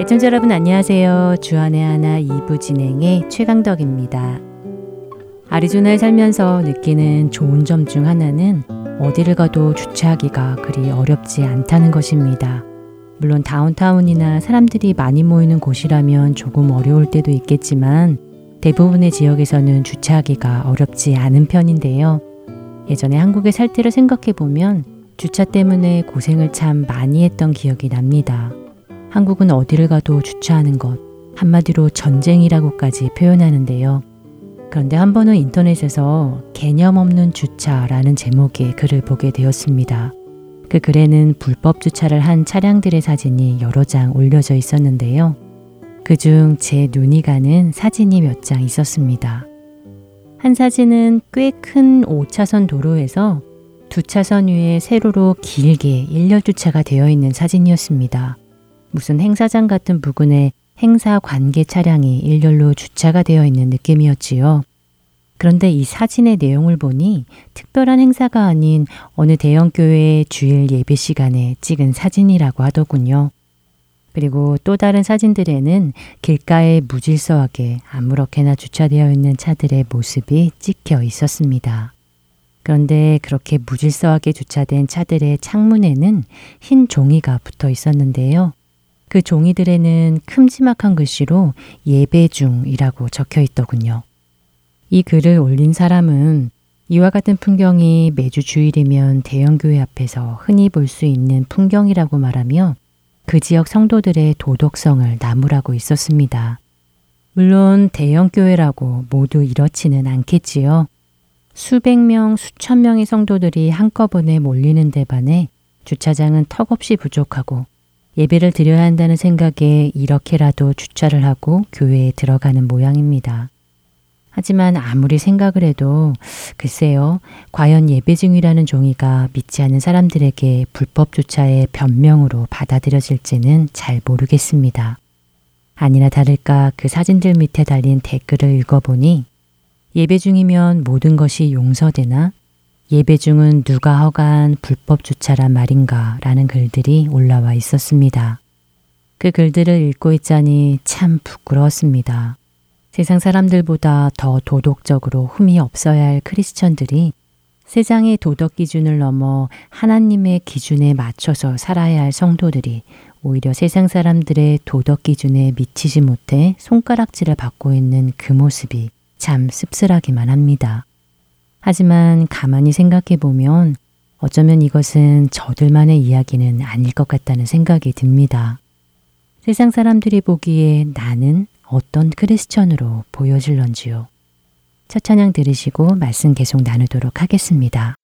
애청자 여러분 안녕하세요. 주안의 하나 2부 진행의 최강덕입니다. 아리조나에 살면서 느끼는 좋은 점 중 하나는 어디를 가도 주차하기가 그리 어렵지 않다는 것입니다. 물론 다운타운이나 사람들이 많이 모이는 곳이라면 조금 어려울 때도 있겠지만 대부분의 지역에서는 주차하기가 어렵지 않은 편인데요. 예전에 한국에 살 때를 생각해 보면 주차 때문에 고생을 참 많이 했던 기억이 납니다. 한국은 어디를 가도 주차하는 것, 한마디로 전쟁이라고까지 표현하는데요. 그런데 한 번은 인터넷에서 개념 없는 주차라는 제목의 글을 보게 되었습니다. 그 글에는 불법 주차를 한 차량들의 사진이 여러 장 올려져 있었는데요. 그 중 제 눈이 가는 사진이 몇 장 있었습니다. 한 사진은 꽤 큰 5차선 도로에서 두 차선 위에 세로로 길게 일렬 주차가 되어 있는 사진이었습니다. 무슨 행사장 같은 부근에 행사 관계 차량이 일렬로 주차가 되어 있는 느낌이었지요. 그런데 이 사진의 내용을 보니 특별한 행사가 아닌 어느 대형 교회의 주일 예배 시간에 찍은 사진이라고 하더군요. 그리고 또 다른 사진들에는 길가에 무질서하게 아무렇게나 주차되어 있는 차들의 모습이 찍혀 있었습니다. 그런데 그렇게 무질서하게 주차된 차들의 창문에는 흰 종이가 붙어 있었는데요. 그 종이들에는 큼지막한 글씨로 예배 중이라고 적혀 있더군요. 이 글을 올린 사람은 이와 같은 풍경이 매주 주일이면 대형교회 앞에서 흔히 볼 수 있는 풍경이라고 말하며 그 지역 성도들의 도덕성을 나무라고 있었습니다. 물론 대형교회라고 모두 이렇지는 않겠지요. 수백 명, 수천 명의 성도들이 한꺼번에 몰리는 데 반해 주차장은 턱없이 부족하고 예배를 드려야 한다는 생각에 이렇게라도 주차를 하고 교회에 들어가는 모양입니다. 하지만 아무리 생각을 해도 글쎄요, 과연 예배 중이라는 종이가 믿지 않는 사람들에게 불법 주차의 변명으로 받아들여질지는 잘 모르겠습니다. 아니나 다를까 그 사진들 밑에 달린 댓글을 읽어보니 예배 중이면 모든 것이 용서되나 예배 중은 누가 허가한 불법 주차란 말인가 라는 글들이 올라와 있었습니다. 그 글들을 읽고 있자니 참 부끄러웠습니다. 세상 사람들보다 더 도덕적으로 흠이 없어야 할 크리스천들이 세상의 도덕 기준을 넘어 하나님의 기준에 맞춰서 살아야 할 성도들이 오히려 세상 사람들의 도덕 기준에 미치지 못해 손가락질을 받고 있는 그 모습이 참 씁쓸하기만 합니다. 하지만 가만히 생각해 보면 어쩌면 이것은 저들만의 이야기는 아닐 것 같다는 생각이 듭니다. 세상 사람들이 보기에 나는 어떤 크리스천으로 보여질런지요. 첫 찬양 들으시고 말씀 계속 나누도록 하겠습니다.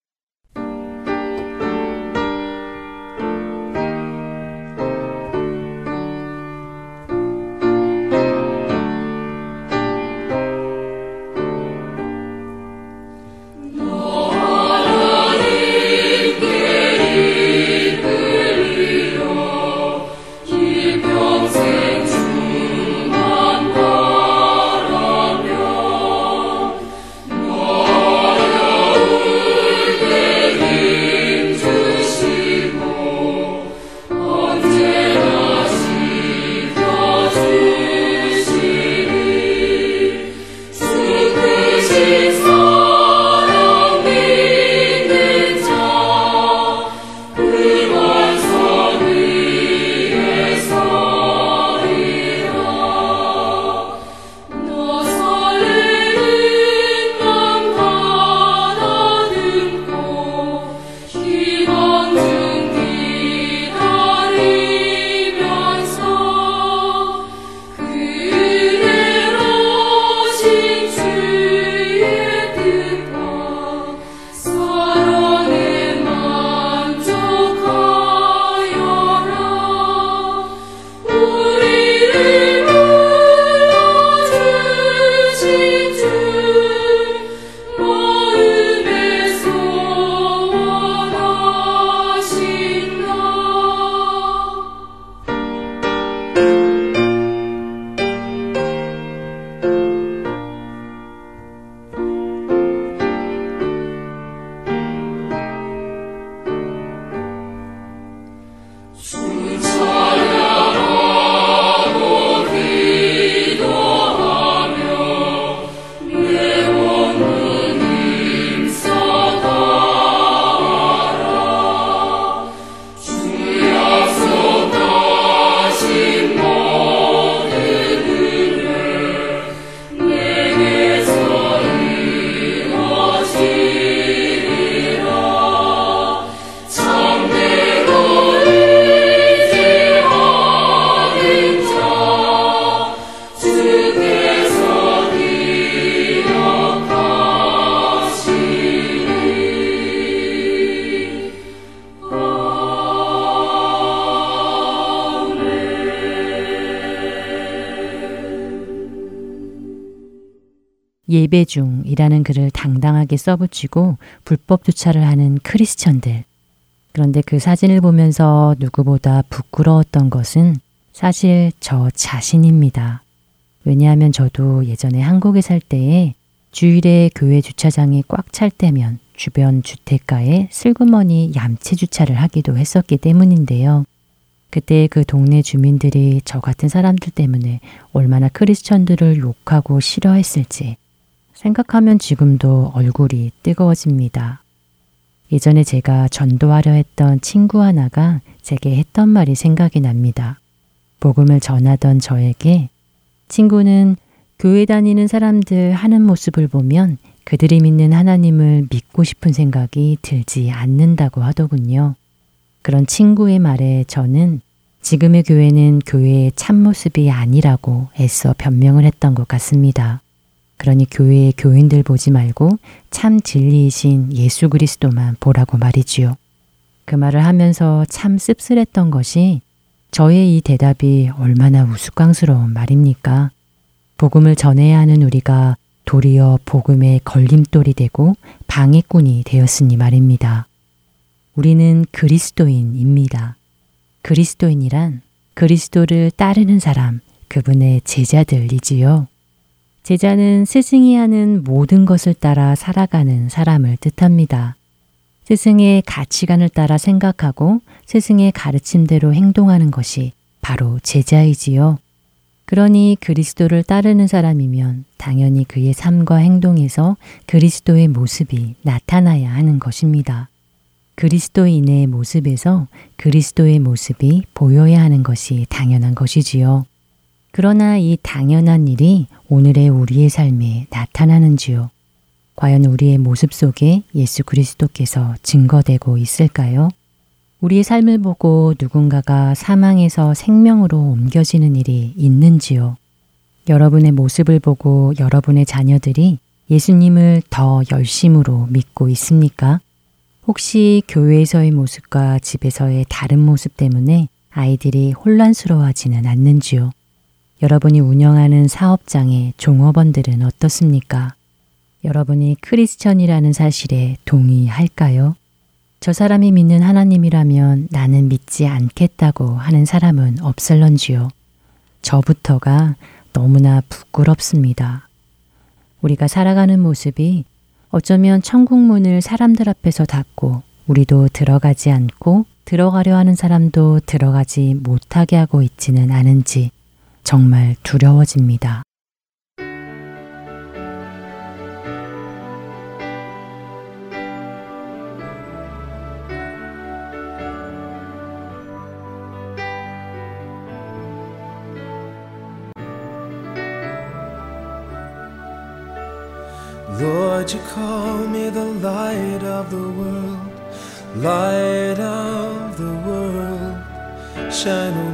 예배 중이라는 글을 당당하게 써붙이고 불법 주차를 하는 크리스천들. 그런데 그 사진을 보면서 누구보다 부끄러웠던 것은 사실 저 자신입니다. 왜냐하면 저도 예전에 한국에 살 때에 주일에 교회 주차장이 꽉 찰 때면 주변 주택가에 슬그머니 얌체 주차를 하기도 했었기 때문인데요. 그때 그 동네 주민들이 저 같은 사람들 때문에 얼마나 크리스천들을 욕하고 싫어했을지 생각하면 지금도 얼굴이 뜨거워집니다. 예전에 제가 전도하려 했던 친구 하나가 제게 했던 말이 생각이 납니다. 복음을 전하던 저에게 친구는 교회 다니는 사람들 하는 모습을 보면 그들이 믿는 하나님을 믿고 싶은 생각이 들지 않는다고 하더군요. 그런 친구의 말에 저는 지금의 교회는 교회의 참모습이 아니라고 애써 변명을 했던 것 같습니다. 그러니 교회의 교인들 보지 말고 참 진리이신 예수 그리스도만 보라고 말이지요. 그 말을 하면서 참 씁쓸했던 것이 저의 이 대답이 얼마나 우스꽝스러운 말입니까? 복음을 전해야 하는 우리가 도리어 복음의 걸림돌이 되고 방해꾼이 되었으니 말입니다. 우리는 그리스도인입니다. 그리스도인이란 그리스도를 따르는 사람, 그분의 제자들이지요. 제자는 스승이 하는 모든 것을 따라 살아가는 사람을 뜻합니다. 스승의 가치관을 따라 생각하고 스승의 가르침대로 행동하는 것이 바로 제자이지요. 그러니 그리스도를 따르는 사람이면 당연히 그의 삶과 행동에서 그리스도의 모습이 나타나야 하는 것입니다. 그리스도인의 모습에서 그리스도의 모습이 보여야 하는 것이 당연한 것이지요. 그러나 이 당연한 일이 오늘의 우리의 삶에 나타나는지요. 과연 우리의 모습 속에 예수 그리스도께서 증거되고 있을까요? 우리의 삶을 보고 누군가가 사망에서 생명으로 옮겨지는 일이 있는지요? 여러분의 모습을 보고 여러분의 자녀들이 예수님을 더 열심으로 믿고 있습니까? 혹시 교회에서의 모습과 집에서의 다른 모습 때문에 아이들이 혼란스러워하지는 않는지요? 여러분이 운영하는 사업장의 종업원들은 어떻습니까? 여러분이 크리스천이라는 사실에 동의할까요? 저 사람이 믿는 하나님이라면 나는 믿지 않겠다고 하는 사람은 없을런지요. 저부터가 너무나 부끄럽습니다. 우리가 살아가는 모습이 어쩌면 천국문을 사람들 앞에서 닫고 우리도 들어가지 않고 들어가려 하는 사람도 들어가지 못하게 하고 있지는 않은지 정말 두려워집니다. Lord, you call me the light of the world, light of the world, shine on me.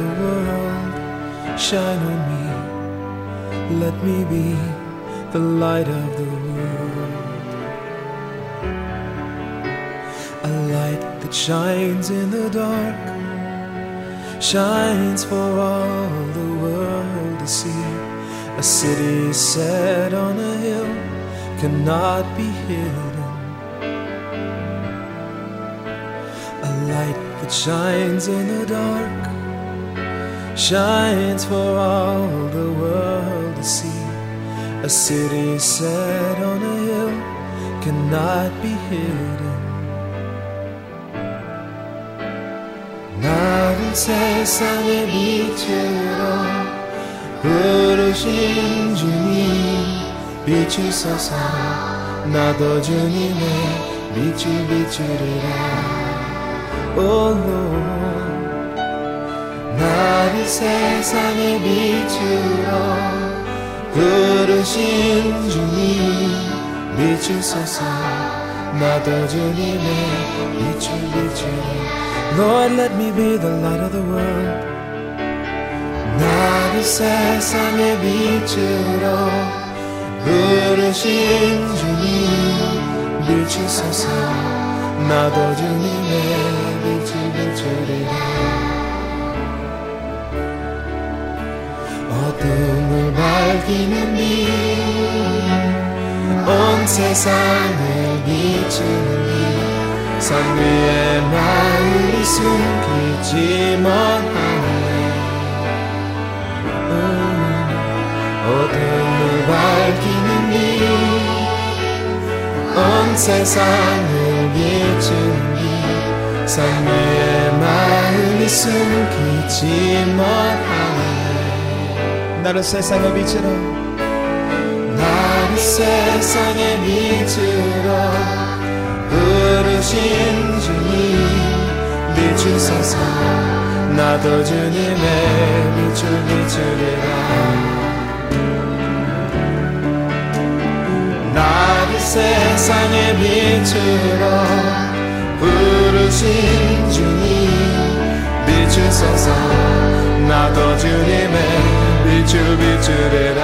world. Shine on me, let me be the light of the world. A light that shines in the dark, shines for all the world to see. A city set on a hill cannot be hidden. A light that shines in the dark shines for all the world to see. A city set on a hill cannot be hidden. 나를 세상의 빛으로 부르신 주님 비추소서 나도 주님의 빛을 비추리라 oh Lord 나를 세상의 빛으로 부르신 주님 비추소서. 나도 주님의 빛을 비추리 Lord let me be the light of the world. 나를 세상의 빛으로 부르신 주님 비추소서. 나도 주님의 빛을 비추리라 어둠을 밝히는 빛온 세상을 비추는 빛산 위에 마음이 숨기지 못하네. 어둠을 밝히는 빛온 세상을 비추는 빛산 위에 마음이 숨기지 못하네 나를 세상의 빛으로 나를 세상의 빛으로 부르신 주님 비추소서 나도 주님의 빛을 비추리라. 나를 세상의 빛으로 부르신 주님 비추소서 나도 주님의 빛을 비추리라.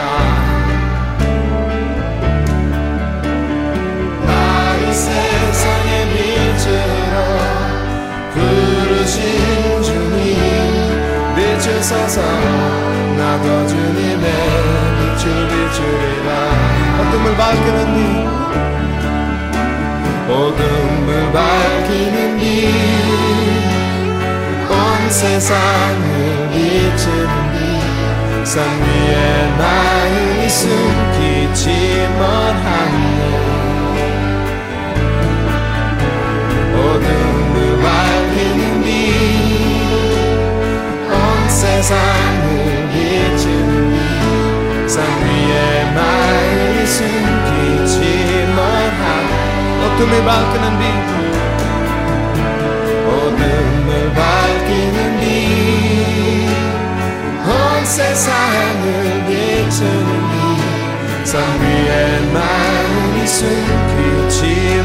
나를 세상의 빛으로 부르신 주님 비추소서 나도 주님의 빛을 비추리라. 어둠을 밝히는 빛 어둠을 밝히는 빛온 세상을 비추는 산 위에 나의 숨기지 못하네. 어둠을 밝히는 빛온 세상을 비추는 빛산 위에 나의 숨기지 못하네. 어둠을 밝히는 빛 세상을 비추는 빛산 위에 마음이 숨기지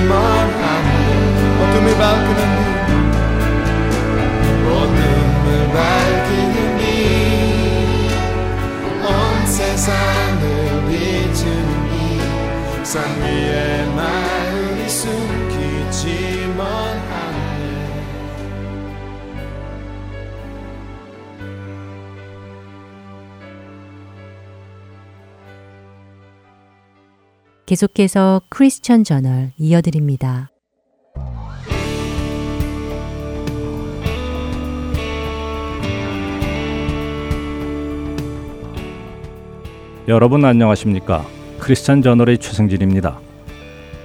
못하는 어둠을 밝히는 빛 어둠을 밝히는 빛온 세상을 비추는 빛산 위에 마음 계속해서 크리스천 저널 이어드립니다. 여러분 안녕하십니까? 크리스천 저널의 최승진입니다.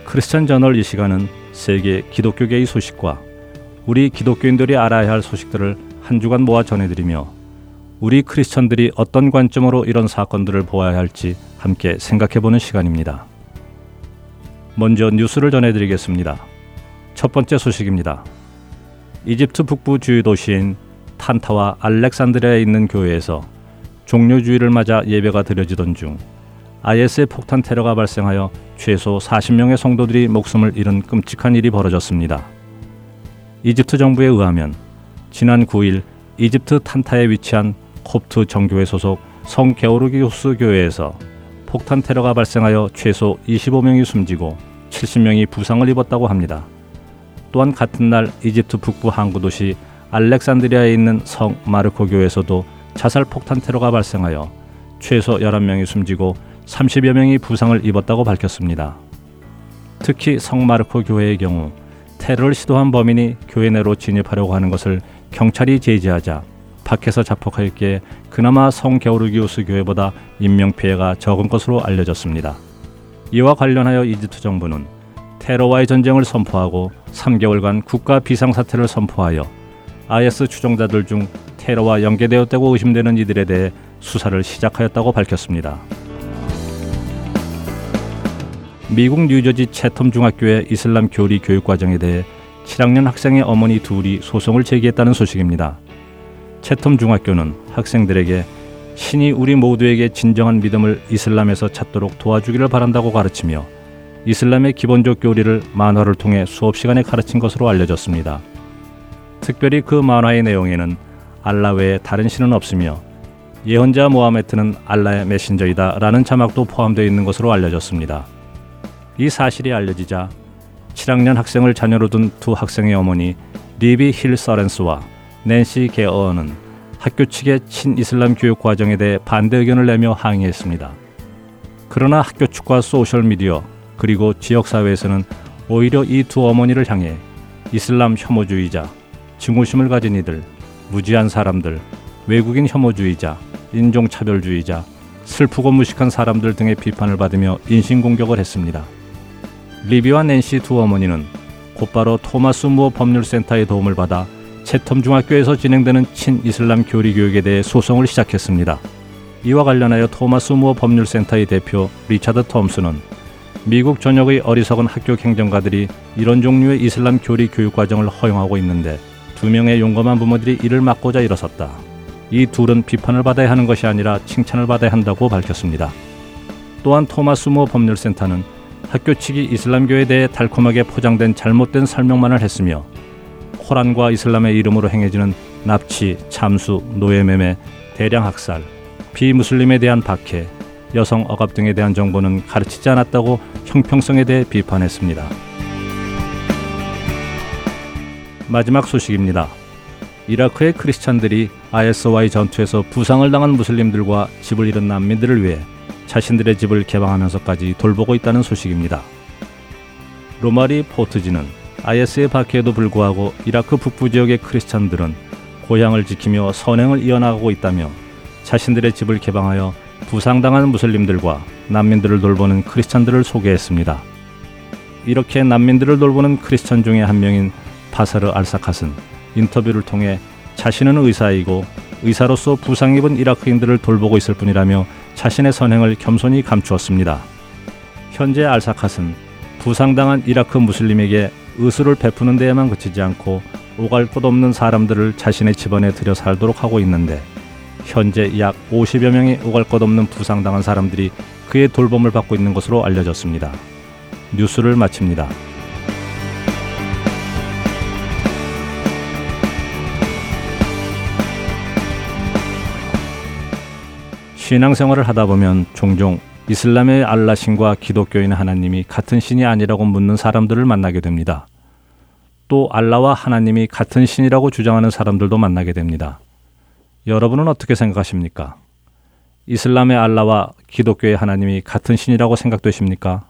크리스천 저널 이 시간은 세계 기독교계의 소식과 우리 기독교인들이 알아야 할 소식들을 한 주간 모아 전해드리며 우리 크리스천들이 어떤 관점으로 이런 사건들을 보아야 할지 함께 생각해보는 시간입니다. 먼저 뉴스를 전해드리겠습니다. 첫 번째 소식입니다. 이집트 북부 주요 도시인 탄타와 알렉산드리아에 있는 교회에서 종료주의를 맞아 예배가 드려지던 중 IS의 폭탄 테러가 발생하여 최소 40명의 성도들이 목숨을 잃은 끔찍한 일이 벌어졌습니다. 이집트 정부에 의하면 지난 9일 이집트 탄타에 위치한 콥트 정교회 소속 성 게오르기우스 교회에서 폭탄 테러가 발생하여 최소 25명이 숨지고 70명이 부상을 입었다고 합니다. 또한 같은 날 이집트 북부 항구 도시 알렉산드리아에 있는 성 마르코 교회에서도 자살 폭탄 테러가 발생하여 최소 11명이 숨지고 30여 명이 부상을 입었다고 밝혔습니다. 특히 성 마르코 교회의 경우 테러를 시도한 범인이 교회 내로 진입하려고 하는 것을 경찰이 제지하자 밖에서 자폭했기에 그나마 성 게오르기우스 교회보다 인명 피해가 적은 것으로 알려졌습니다. 이와 관련하여 이집트 정부는 테러와의 전쟁을 선포하고 3개월간 국가 비상사태를 선포하여 IS 추종자들 중 테러와 연계되었다고 의심되는 이들에 대해 수사를 시작하였다고 밝혔습니다. 미국 뉴저지 채텀 중학교의 이슬람 교리 교육 과정에 대해 7학년 학생의 어머니 둘이 소송을 제기했다는 소식입니다. 채텀 중학교는 학생들에게 신이 우리 모두에게 진정한 믿음을 이슬람에서 찾도록 도와주기를 바란다고 가르치며 이슬람의 기본적 교리를 만화를 통해 수업 시간에 가르친 것으로 알려졌습니다. 특별히 그 만화의 내용에는 알라 외에 다른 신은 없으며 예언자 모하메트는 알라의 메신저이다 라는 자막도 포함되어 있는 것으로 알려졌습니다. 이 사실이 알려지자 7학년 학생을 자녀로 둔 두 학생의 어머니 리비 힐 서렌스와 낸시 게어는 학교 측의 친이슬람 교육 과정에 대해 반대 의견을 내며 항의했습니다. 그러나 학교 측과 소셜미디어 그리고 지역사회에서는 오히려 이 두 어머니를 향해 이슬람 혐오주의자, 증오심을 가진 이들, 무지한 사람들, 외국인 혐오주의자, 인종차별주의자, 슬프고 무식한 사람들 등의 비판을 받으며 인신공격을 했습니다. 리비와 낸시 두 어머니는 곧바로 토마스 무어 법률센터의 도움을 받아 채텀 중학교에서 진행되는 친이슬람 교리 교육에 대해 소송을 시작했습니다. 이와 관련하여 토마스 무어 법률센터의 대표 리차드 톰스는 미국 전역의 어리석은 학교 행정가들이 이런 종류의 이슬람 교리 교육 과정을 허용하고 있는데 두 명의 용감한 부모들이 이를 막고자 일어섰다. 이 둘은 비판을 받아야 하는 것이 아니라 칭찬을 받아야 한다고 밝혔습니다. 또한 토마스 모 법률센터는 학교 측이 이슬람교에 대해 달콤하게 포장된 잘못된 설명만을 했으며 코란과 이슬람의 이름으로 행해지는 납치, 참수, 노예매매, 대량 학살, 비무슬림에 대한 박해, 여성 억압 등에 대한 정보는 가르치지 않았다고 형평성에 대해 비판했습니다. 마지막 소식입니다. 이라크의 크리스찬들이 IS와의 전투에서 부상을 당한 무슬림들과 집을 잃은 난민들을 위해 자신들의 집을 개방하면서까지 돌보고 있다는 소식입니다. 로마리 포트지는 IS의 박해에도 불구하고 이라크 북부 지역의 크리스찬들은 고향을 지키며 선행을 이어나가고 있다며 자신들의 집을 개방하여 부상당한 무슬림들과 난민들을 돌보는 크리스찬들을 소개했습니다. 이렇게 난민들을 돌보는 크리스찬 중의 한 명인 파사르 알사캇은 인터뷰를 통해 자신은 의사이고 의사로서 부상 입은 이라크인들을 돌보고 있을 뿐이라며 자신의 선행을 겸손히 감추었습니다. 현재 알사캇은 부상당한 이라크 무슬림에게 의술을 베푸는 데에만 그치지 않고 오갈 곳 없는 사람들을 자신의 집안에 들여 살도록 하고 있는데 현재 약 50여 명의 오갈 것 없는 부상당한 사람들이 그의 돌봄을 받고 있는 것으로 알려졌습니다. 뉴스를 마칩니다. 신앙생활을 하다 보면 종종 이슬람의 알라 신과 기독교인의 하나님이 같은 신이 아니라고 묻는 사람들을 만나게 됩니다. 또 알라와 하나님이 같은 신이라고 주장하는 사람들도 만나게 됩니다. 여러분은 어떻게 생각하십니까? 이슬람의 알라와 기독교의 하나님이 같은 신이라고 생각되십니까?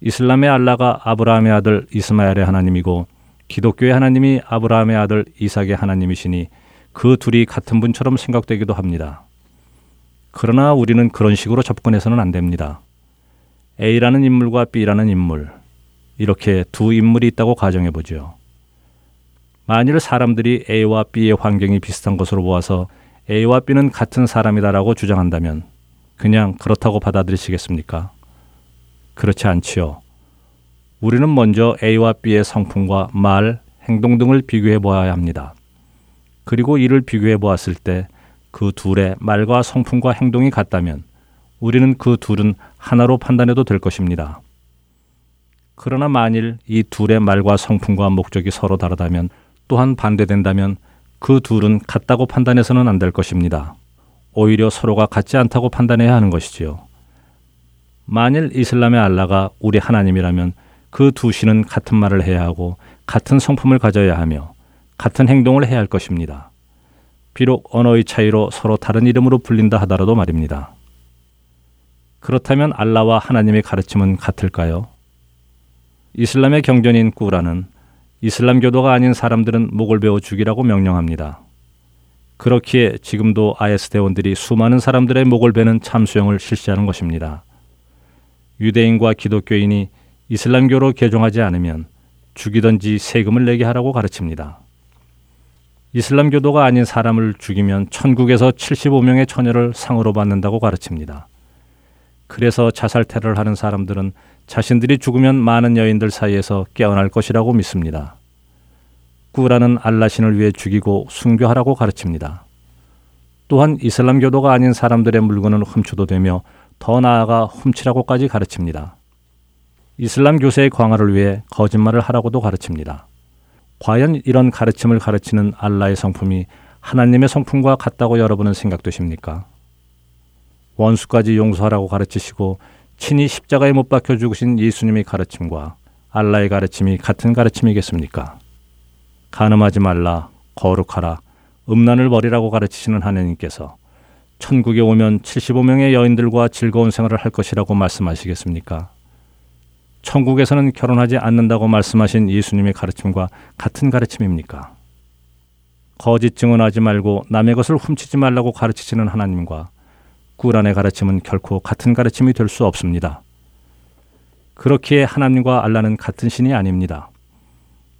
이슬람의 알라가 아브라함의 아들 이스마엘의 하나님이고 기독교의 하나님이 아브라함의 아들 이삭의 하나님이시니 그 둘이 같은 분처럼 생각되기도 합니다. 그러나 우리는 그런 식으로 접근해서는 안 됩니다. A라는 인물과 B라는 인물, 이렇게 두 인물이 있다고 가정해 보죠. 만일 사람들이 A와 B의 환경이 비슷한 것으로 보아서 A와 B는 같은 사람이다라고 주장한다면 그냥 그렇다고 받아들이시겠습니까? 그렇지 않지요. 우리는 먼저 A와 B의 성품과 말, 행동 등을 비교해 보아야 합니다. 그리고 이를 비교해 보았을 때 그 둘의 말과 성품과 행동이 같다면 우리는 그 둘은 하나로 판단해도 될 것입니다. 그러나 만일 이 둘의 말과 성품과 목적이 서로 다르다면 또한 반대된다면 그 둘은 같다고 판단해서는 안 될 것입니다. 오히려 서로가 같지 않다고 판단해야 하는 것이지요. 만일 이슬람의 알라가 우리 하나님이라면 그 두 신은 같은 말을 해야 하고 같은 성품을 가져야 하며 같은 행동을 해야 할 것입니다. 비록 언어의 차이로 서로 다른 이름으로 불린다 하더라도 말입니다. 그렇다면 알라와 하나님의 가르침은 같을까요? 이슬람의 경전인 꾸라는 이슬람 교도가 아닌 사람들은 목을 베어 죽이라고 명령합니다. 그렇기에 지금도 IS 대원들이 수많은 사람들의 목을 베는 참수형을 실시하는 것입니다. 유대인과 기독교인이 이슬람교로 개종하지 않으면 죽이든지 세금을 내게 하라고 가르칩니다. 이슬람 교도가 아닌 사람을 죽이면 천국에서 75명의 처녀를 상으로 받는다고 가르칩니다. 그래서 자살 테러를 하는 사람들은 자신들이 죽으면 많은 여인들 사이에서 깨어날 것이라고 믿습니다. 꾸라는 알라신을 위해 죽이고 순교하라고 가르칩니다. 또한 이슬람교도가 아닌 사람들의 물건을 훔쳐도 되며 더 나아가 훔치라고까지 가르칩니다. 이슬람 교세의 광화를 위해 거짓말을 하라고도 가르칩니다. 과연 이런 가르침을 가르치는 알라의 성품이 하나님의 성품과 같다고 여러분은 생각되십니까? 원수까지 용서하라고 가르치시고 친히 십자가에 못 박혀 죽으신 예수님의 가르침과 알라의 가르침이 같은 가르침이겠습니까? 간음하지 말라, 거룩하라, 음란을 버리라고 가르치시는 하나님께서 천국에 오면 75명의 여인들과 즐거운 생활을 할 것이라고 말씀하시겠습니까? 천국에서는 결혼하지 않는다고 말씀하신 예수님의 가르침과 같은 가르침입니까? 거짓 증언하지 말고 남의 것을 훔치지 말라고 가르치시는 하나님과 꾸란의 가르침은 결코 같은 가르침이 될 수 없습니다. 그렇기에 하나님과 알라는 같은 신이 아닙니다.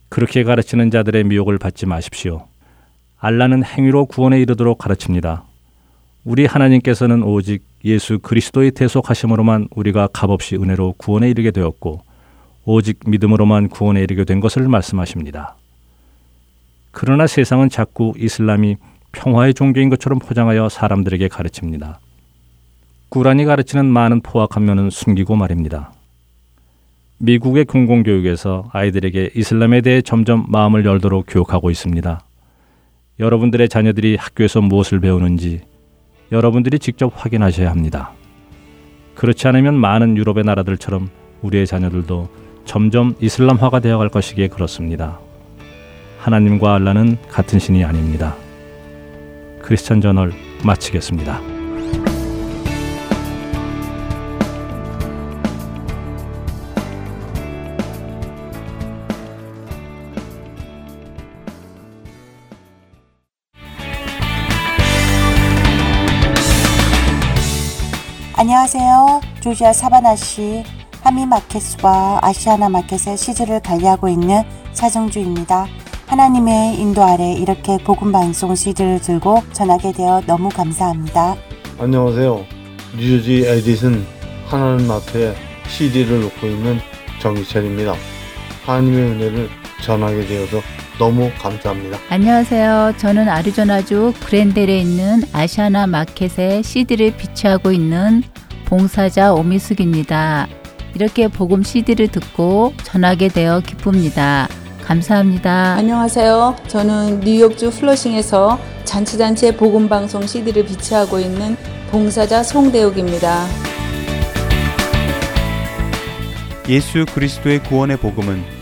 그렇게 가르치는 자들의 미혹을 받지 마십시오. 알라는 행위로 구원에 이르도록 가르칩니다. 우리 하나님께서는 오직 예수 그리스도의 대속하심으로만 우리가 값없이 은혜로 구원에 이르게 되었고 오직 믿음으로만 구원에 이르게 된 것을 말씀하십니다. 그러나 세상은 자꾸 이슬람이 평화의 종교인 것처럼 포장하여 사람들에게 가르칩니다. 꾸란이 가르치는 많은 포악한 면은 숨기고 말입니다. 미국의 공공교육에서 아이들에게 이슬람에 대해 점점 마음을 열도록 교육하고 있습니다. 여러분들의 자녀들이 학교에서 무엇을 배우는지 여러분들이 직접 확인하셔야 합니다. 그렇지 않으면 많은 유럽의 나라들처럼 우리의 자녀들도 점점 이슬람화가 되어갈 것이기에 그렇습니다. 하나님과 알라는 같은 신이 아닙니다. 크리스천 저널 마치겠습니다. 안녕하세요. 조지아 사바나시 하미마켓과 아시아나 마켓의 시즈를 관리하고 있는 사정주입니다. 하나님의 인도 아래 이렇게 복음 방송 CD를 들고 전하게 되어 너무 감사합니다. 안녕하세요. 뉴저지 에디슨 하나님 앞에 CD를 놓고 있는 정희철입니다. 하나님의 은혜를 전하게 되어서 너무 감사합니다. 안녕하세요. 저는 아리조나주 그랜델에 있는 아시아나 마켓에 CD를 비치하고 있는 봉사자 오미숙입니다. 이렇게 복음 CD를 듣고 전하게 되어 기쁩니다. 감사합니다. 안녕하세요. 저는 뉴욕주 플러싱에서 잔치잔치의 복음방송 CD를 비치하고 있는 봉사자 송대욱입니다. 예수 그리스도의 구원의 복음은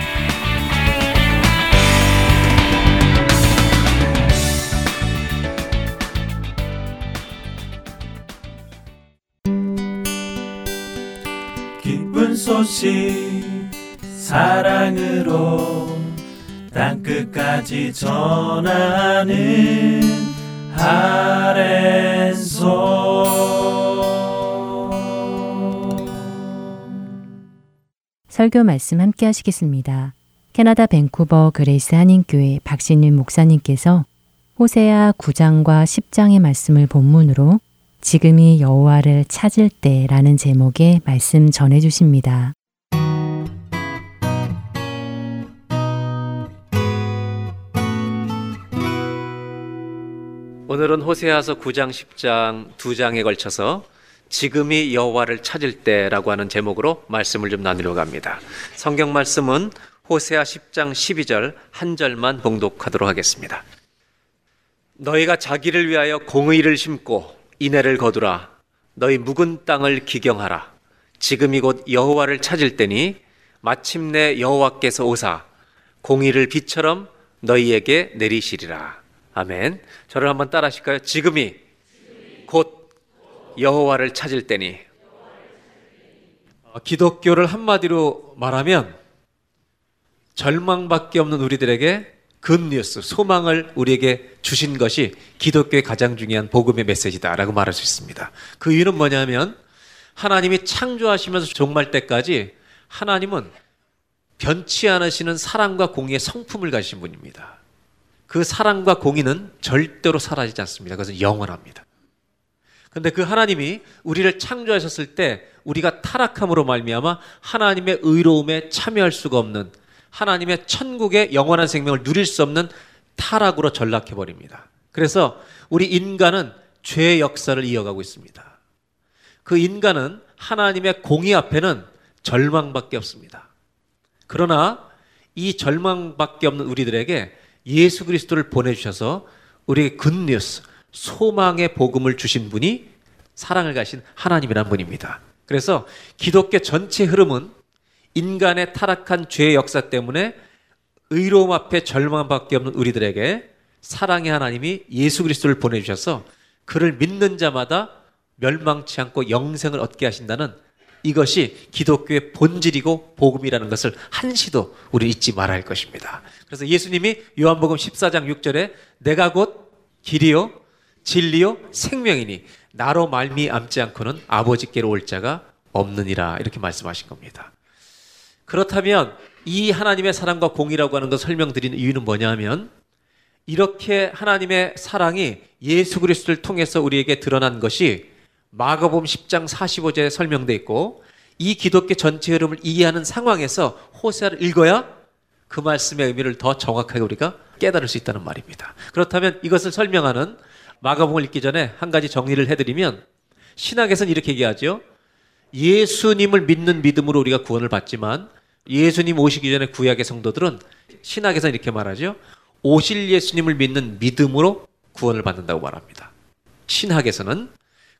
소식 사랑으로 땅끝까지 전하는 설교 말씀 함께 하시겠습니다. 캐나다 밴쿠버 그레이스 한인교회 박신윤 목사님께서 호세아 9장과 10장의 말씀을 본문으로 지금이 여호와를 찾을 때라는 제목의 말씀 전해 주십니다. 오늘은 호세아서 9장, 10장 두 장에 걸쳐서 지금이 여호와를 찾을 때라고 하는 제목으로 말씀을 좀 나누려고 합니다. 성경 말씀은 호세아 10장 12절 한 절만 봉독하도록 하겠습니다. 너희가 자기를 위하여 공의를 심고 인애를 거두라 너희 묵은 땅을 기경하라 지금이 곧 여호와를 찾을 때니 마침내 여호와께서 오사 공의를 비처럼 너희에게 내리시리라. 아멘. 저를 한번 따라 하실까요? 지금이 곧 여호와를 찾을 때니. 어, 기독교를 한마디로 말하면 절망밖에 없는 우리들에게 굿뉴스, 소망을 우리에게 주신 것이 기독교의 가장 중요한 복음의 메시지다라고 말할 수 있습니다. 그 이유는 뭐냐면 하나님이 창조하시면서 종말 때까지 하나님은 변치 않으시는 사랑과 공의의 성품을 가지신 분입니다. 그 사랑과 공의는 절대로 사라지지 않습니다. 그것은 영원합니다. 근데 그 하나님이 우리를 창조하셨을 때 우리가 타락함으로 말미암아 하나님의 의로움에 참여할 수가 없는 하나님의 천국의 영원한 생명을 누릴 수 없는 타락으로 전락해 버립니다. 그래서 우리 인간은 죄의 역사를 이어가고 있습니다. 그 인간은 하나님의 공의 앞에는 절망밖에 없습니다. 그러나 이 절망밖에 없는 우리들에게 예수 그리스도를 보내주셔서 우리에게 굿뉴스, 소망의 복음을 주신 분이 사랑을 가신 하나님이란 분입니다. 그래서 기독교 전체 흐름은 인간의 타락한 죄의 역사 때문에 의로움 앞에 절망밖에 없는 우리들에게 사랑의 하나님이 예수 그리스도를 보내주셔서 그를 믿는 자마다 멸망치 않고 영생을 얻게 하신다는 이것이 기독교의 본질이고 복음이라는 것을 한시도 우리 잊지 말아야 할 것입니다. 그래서 예수님이 요한복음 14장 6절에 내가 곧 길이요 진리요 생명이니 나로 말미암지 않고는 아버지께로 올 자가 없느니라 이렇게 말씀하신 겁니다. 그렇다면 이 하나님의 사랑과 공의라고 하는 것 설명드리는 이유는 뭐냐면 이렇게 하나님의 사랑이 예수 그리스도를 통해서 우리에게 드러난 것이 마가복음 10장 45절에 설명돼 있고 이 기독교 전체 흐름을 이해하는 상황에서 호세아를 읽어야 그 말씀의 의미를 더 정확하게 우리가 깨달을 수 있다는 말입니다. 그렇다면 이것을 설명하는 마가복음을 읽기 전에 한 가지 정리를 해드리면 신학에서는 이렇게 얘기하죠. 예수님을 믿는 믿음으로 우리가 구원을 받지만 예수님 오시기 전에 구약의 성도들은 신학에서는 이렇게 말하죠. 오실 예수님을 믿는 믿음으로 구원을 받는다고 말합니다. 신학에서는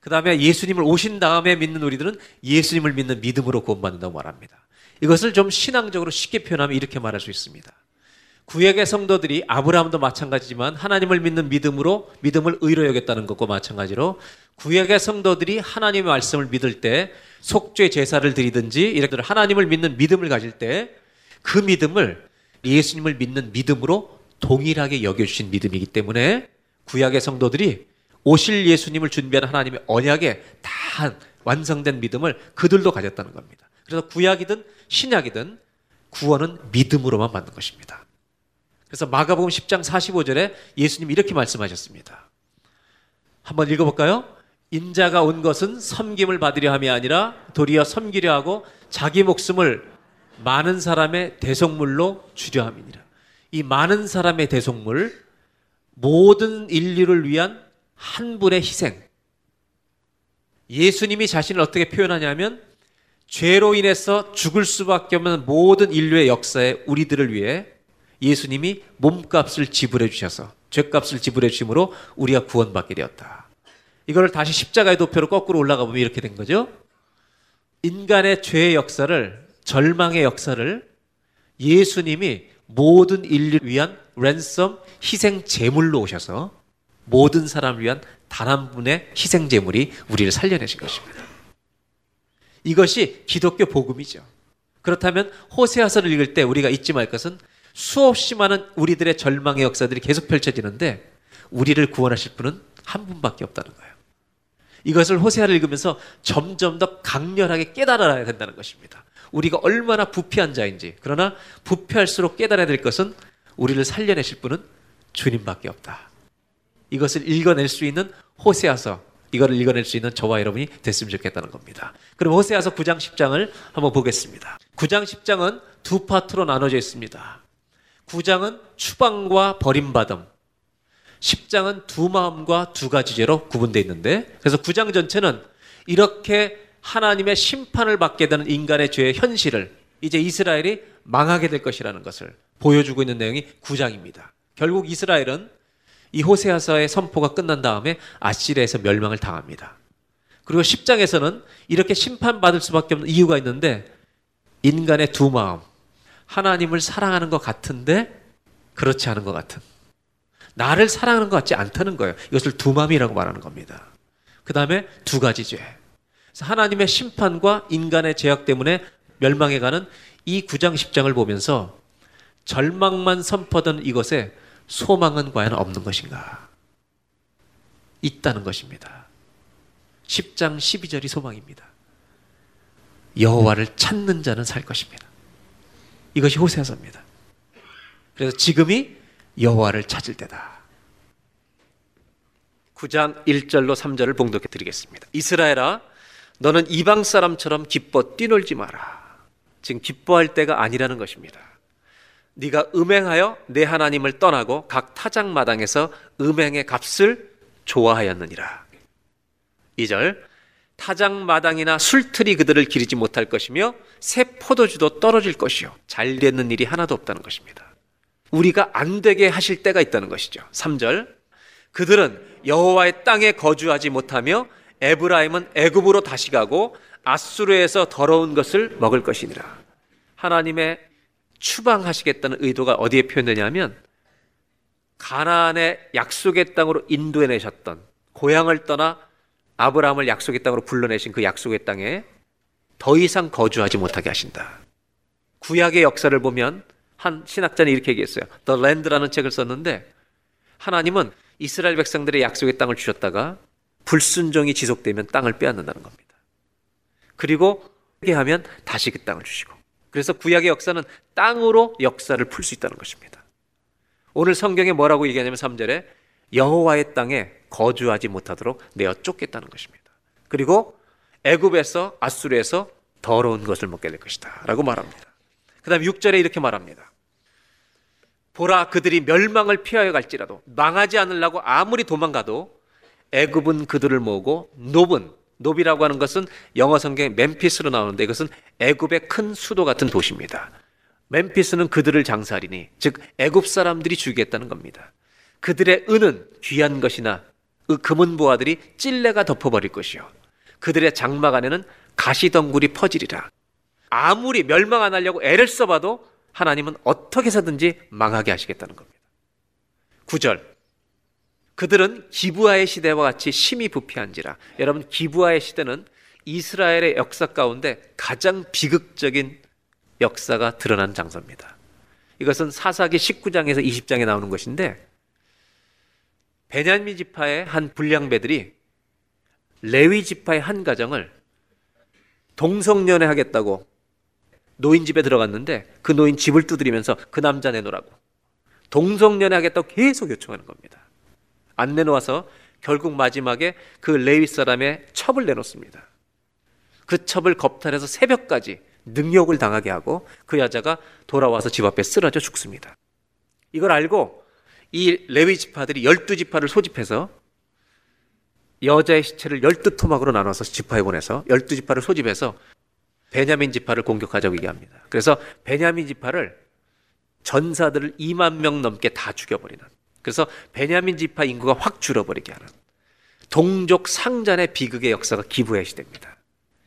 그 다음에 예수님을 오신 다음에 믿는 우리들은 예수님을 믿는 믿음으로 구원받는다고 말합니다. 이것을 좀 신앙적으로 쉽게 표현하면 이렇게 말할 수 있습니다. 구약의 성도들이 아브라함도 마찬가지지만 하나님을 믿는 믿음으로 믿음을 의로 여겼다는 것과 마찬가지로 구약의 성도들이 하나님의 말씀을 믿을 때 속죄 제사를 드리든지 이렇게 하나님을 믿는 믿음을 가질 때 그 믿음을 예수님을 믿는 믿음으로 동일하게 여겨주신 믿음이기 때문에 구약의 성도들이 오실 예수님을 준비하는 하나님의 언약에 다 완성된 믿음을 그들도 가졌다는 겁니다. 그래서 구약이든 신약이든 구원은 믿음으로만 받는 것입니다. 그래서 마가복음 10장 45절에 예수님이 이렇게 말씀하셨습니다. 한번 읽어볼까요? 인자가 온 것은 섬김을 받으려 함이 아니라 도리어 섬기려 하고 자기 목숨을 많은 사람의 대속물로 주려 함이니라. 이 많은 사람의 대속물, 모든 인류를 위한 한 분의 희생. 예수님이 자신을 어떻게 표현하냐면 죄로 인해서 죽을 수밖에 없는 모든 인류의 역사에 우리들을 위해 예수님이 몸값을 지불해 주셔서 죄값을 지불해 주심으로 우리가 구원받게 되었다. 이걸 다시 십자가의 도표로 거꾸로 올라가 보면 이렇게 된 거죠. 인간의 죄의 역사를 절망의 역사를 예수님이 모든 인류를 위한 랜섬 희생 제물로 오셔서 모든 사람을 위한 단 한 분의 희생 제물이 우리를 살려내신 것입니다. 이것이 기독교 복음이죠. 그렇다면 호세아서를 읽을 때 우리가 잊지 말 것은 수없이 많은 우리들의 절망의 역사들이 계속 펼쳐지는데 우리를 구원하실 분은 한 분밖에 없다는 거예요. 이것을 호세아를 읽으면서 점점 더 강렬하게 깨달아야 된다는 것입니다. 우리가 얼마나 부패한 자인지 그러나 부패할수록 깨달아야 될 것은 우리를 살려내실 분은 주님밖에 없다. 이것을 읽어낼 수 있는 호세아서 이거를 읽어낼 수 있는 저와 여러분이 됐으면 좋겠다는 겁니다. 그럼 호세아서 9장 10장을 한번 보겠습니다. 9장 10장은 두 파트로 나눠져 있습니다. 9장은 추방과 버림받음, 10장은 두 마음과 두 가지 죄로 구분되어 있는데 그래서 9장 전체는 이렇게 하나님의 심판을 받게 되는 인간의 죄의 현실을 이제 이스라엘이 망하게 될 것이라는 것을 보여주고 있는 내용이 9장입니다. 결국 이스라엘은 이 호세아서의 선포가 끝난 다음에 아시리에서 멸망을 당합니다. 그리고 10장에서는 이렇게 심판받을 수밖에 없는 이유가 있는데 인간의 두 마음, 하나님을 사랑하는 것 같은데 그렇지 않은 것 같은. 나를 사랑하는 것 같지 않다는 거예요. 이것을 두 마음이라고 말하는 겁니다. 그 다음에 두 가지 죄. 하나님의 심판과 인간의 죄악 때문에 멸망해 가는 이 9장 10장을 보면서 절망만 선포하던 이것에 소망은 과연 없는 것인가? 있다는 것입니다. 10장 12절이 소망입니다. 여호와를 찾는 자는 살 것입니다. 이것이 호세아서입니다. 그래서 지금이 여호와를 찾을 때다. 9장 1절로 3절을 봉독해 드리겠습니다. 이스라엘아 너는 이방 사람처럼 기뻐 뛰놀지 마라. 지금 기뻐할 때가 아니라는 것입니다. 네가 음행하여 내 하나님을 떠나고 각 타작 마당에서 음행의 값을 좋아하였느니라. 2절 타작 마당이나 술틀이 그들을 기리지 못할 것이며 새 포도주도 떨어질 것이요 잘 되는 일이 하나도 없다는 것입니다. 우리가 안 되게 하실 때가 있다는 것이죠. 3절 그들은 여호와의 땅에 거주하지 못하며 에브라임은 애굽으로 다시 가고 아수르에서 더러운 것을 먹을 것이니라. 하나님의 추방하시겠다는 의도가 어디에 표현되냐면 가나안의 약속의 땅으로 인도해 내셨던 고향을 떠나 아브라함을 약속의 땅으로 불러내신 그 약속의 땅에 더 이상 거주하지 못하게 하신다. 구약의 역사를 보면 한 신학자는 이렇게 얘기했어요. The Land라는 책을 썼는데 하나님은 이스라엘 백성들의 약속의 땅을 주셨다가 불순종이 지속되면 땅을 빼앗는다는 겁니다. 그리고 하게 하면 다시 그 땅을 주시고. 그래서 구약의 역사는 땅으로 역사를 풀 수 있다는 것입니다. 오늘 성경에 뭐라고 얘기하냐면 3절에 여호와의 땅에 거주하지 못하도록 내어 쫓겠다는 것입니다. 그리고 애굽에서 아수르에서 더러운 것을 먹게 될 것이다 라고 말합니다. 그 다음 6절에 이렇게 말합니다. 보라 그들이 멸망을 피하여 갈지라도 망하지 않으려고 아무리 도망가도 애굽은 그들을 모으고 노은 노비라고 하는 것은 영어 성경에 멤피스로 나오는데 이것은 애굽의 큰 수도 같은 도시입니다. 멤피스는 그들을 장사하리니 즉 애굽 사람들이 죽이겠다는 겁니다. 그들의 은은 귀한 것이나 그 금은 보아들이 찔레가 덮어버릴 것이요. 그들의 장막 안에는 가시덩굴이 퍼지리라. 아무리 멸망 안 하려고 애를 써봐도 하나님은 어떻게 해서든지 망하게 하시겠다는 겁니다. 9절. 그들은 기부아의 시대와 같이 심히 부패한지라. 여러분, 기부아의 시대는 이스라엘의 역사 가운데 가장 비극적인 역사가 드러난 장소입니다. 이것은 사사기 19장에서 20장에 나오는 것인데 베냐민 지파의 한 불량배들이 레위 지파의 한 가정을 동성연애 하겠다고 노인 집에 들어갔는데 그 노인 집을 두드리면서 그 남자 내놓으라고 동성연애 하겠다고 계속 요청하는 겁니다. 안 내놓아서 결국 마지막에 그 레위 사람의 첩을 내놓습니다. 그 첩을 겁탈해서 새벽까지 능욕을 당하게 하고 그 여자가 돌아와서 집 앞에 쓰러져 죽습니다. 이걸 알고 이 레위 지파들이 열두 지파를 소집해서 여자의 시체를 열두 토막으로 나눠서 지파에 보내서 열두 지파를 소집해서 베냐민 지파를 공격하자고 얘기합니다. 그래서 베냐민 지파를 전사들을 2만 명 넘게 다 죽여버리는. 그래서 베냐민 지파 인구가 확 줄어버리게 하는 동족 상잔의 비극의 역사가 기부의 시대입니다.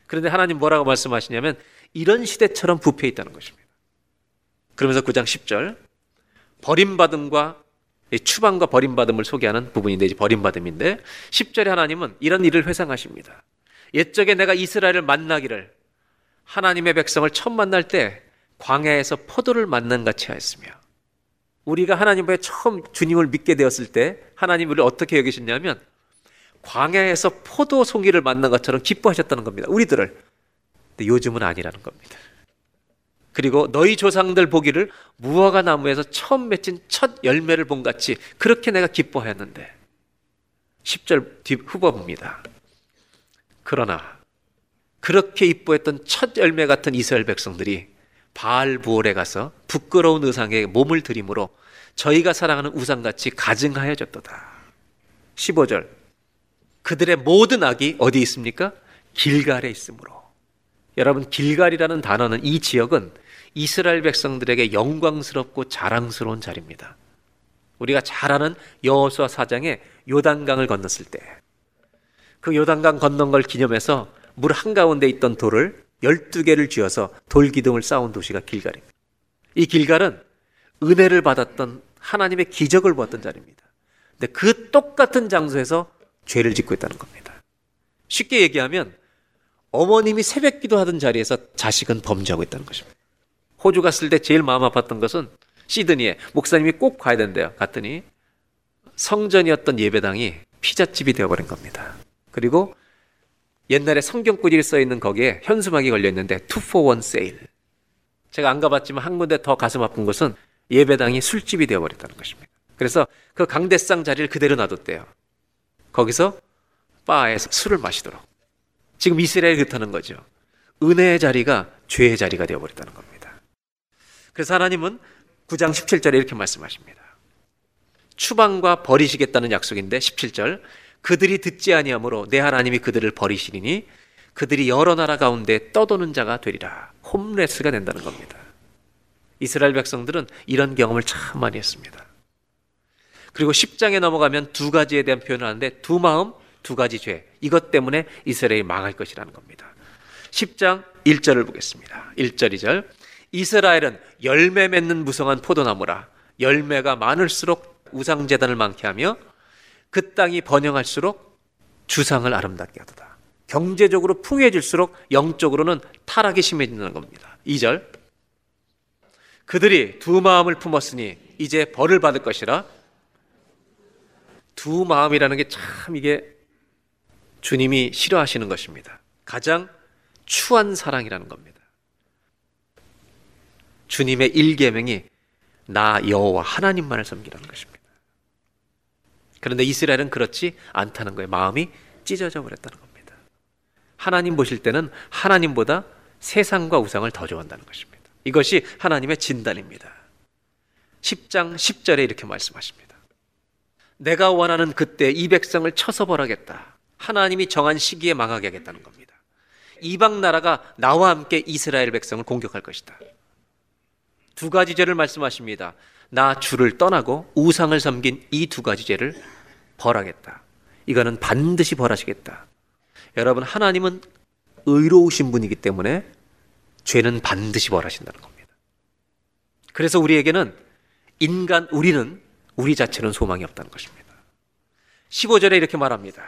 그런데 하나님 뭐라고 말씀하시냐면 이런 시대처럼 부패해 있다는 것입니다. 그러면서 9장 10절 버림받음과 추방과 버림받음을 소개하는 부분인데 이제 버림받음인데 10절에 하나님은 이런 일을 회상하십니다. 옛적에 내가 이스라엘을 만나기를 하나님의 백성을 처음 만날 때 광야에서 포도를 만난 같이 하였으며 우리가 하나님 앞에 처음 주님을 믿게 되었을 때 하나님 우리를 어떻게 여기셨냐면 광야에서 포도 송이를 만난 것처럼 기뻐하셨다는 겁니다. 우리들을. 근데 요즘은 아니라는 겁니다. 그리고 너희 조상들 보기를 무화과 나무에서 처음 맺힌 첫 열매를 본 같이 그렇게 내가 기뻐하였는데 10절 뒤 후보입니다. 그러나 그렇게 이뻐했던 첫 열매 같은 이스라엘 백성들이 바알 부올에 가서 부끄러운 의상에 몸을 들이므로 저희가 사랑하는 우상같이 가증하여졌도다. 15절 그들의 모든 악이 어디 있습니까? 길갈에 있으므로. 여러분 길갈이라는 단어는 이 지역은 이스라엘 백성들에게 영광스럽고 자랑스러운 자리입니다. 우리가 잘 아는 여호수아 사장의 요단강을 건넜을 때 그 요단강 건넌 걸 기념해서 물 한가운데 있던 돌을 12개를 쥐어서 돌기둥을 쌓은 도시가 길갈입니다. 이 길갈은 은혜를 받았던 하나님의 기적을 보았던 자리입니다. 근데 그 똑같은 장소에서 죄를 짓고 있다는 겁니다. 쉽게 얘기하면 어머님이 새벽 기도하던 자리에서 자식은 범죄하고 있다는 것입니다. 호주 갔을 때 제일 마음 아팠던 것은 시드니에 목사님이 꼭 가야 된대요. 갔더니 성전이었던 예배당이 피자집이 되어버린 겁니다. 그리고 옛날에 성경구지를 써 있는 거기에 현수막이 걸려 있는데 2 for 1 세일. 제가 안 가봤지만 한 군데 더 가슴 아픈 것은 예배당이 술집이 되어버렸다는 것입니다. 그래서 그 강대상 자리를 그대로 놔뒀대요. 거기서 바에서 술을 마시도록. 지금 이스라엘이 그렇다는 거죠. 은혜의 자리가 죄의 자리가 되어버렸다는 겁니다. 그래서 하나님은 9장 17절에 이렇게 말씀하십니다. 추방과 버리시겠다는 약속인데 17절 그들이 듣지 아니하므로 내 하나님이 그들을 버리시리니 그들이 여러 나라 가운데 떠도는 자가 되리라. 홈레스가 된다는 겁니다. 이스라엘 백성들은 이런 경험을 참 많이 했습니다. 그리고 10장에 넘어가면 두 가지에 대한 표현을 하는데 두 마음, 두 가지 죄. 이것 때문에 이스라엘이 망할 것이라는 겁니다. 10장 1절을 보겠습니다. 1절, 2절. 이스라엘은 열매 맺는 무성한 포도나무라. 열매가 많을수록 우상재단을 많게 하며 그 땅이 번영할수록 주상을 아름답게 하도다. 경제적으로 풍요해질수록 영적으로는 타락이 심해진다는 겁니다. 2절. 그들이 두 마음을 품었으니 이제 벌을 받을 것이라. 두 마음이라는 게 참 이게 주님이 싫어하시는 것입니다. 가장 추한 사랑이라는 겁니다. 주님의 일계명이 나 여호와 하나님만을 섬기라는 것입니다. 그런데 이스라엘은 그렇지 않다는 거예요. 마음이 찢어져 버렸다는 겁니다. 하나님 보실 때는 하나님보다 세상과 우상을 더 좋아한다는 것입니다. 이것이 하나님의 진단입니다. 10장 10절에 이렇게 말씀하십니다. 내가 원하는 그때 이 백성을 쳐서 벌하겠다. 하나님이 정한 시기에 망하게 하겠다는 겁니다. 이방 나라가 나와 함께 이스라엘 백성을 공격할 것이다. 두 가지 죄를 말씀하십니다. 나 주를 떠나고 우상을 섬긴 이 두 가지 죄를 벌하겠다. 이거는 반드시 벌하시겠다. 여러분, 하나님은 의로우신 분이기 때문에 죄는 반드시 벌하신다는 겁니다. 그래서 우리에게는 인간, 우리는 우리 자체는 소망이 없다는 것입니다. 15절에 이렇게 말합니다.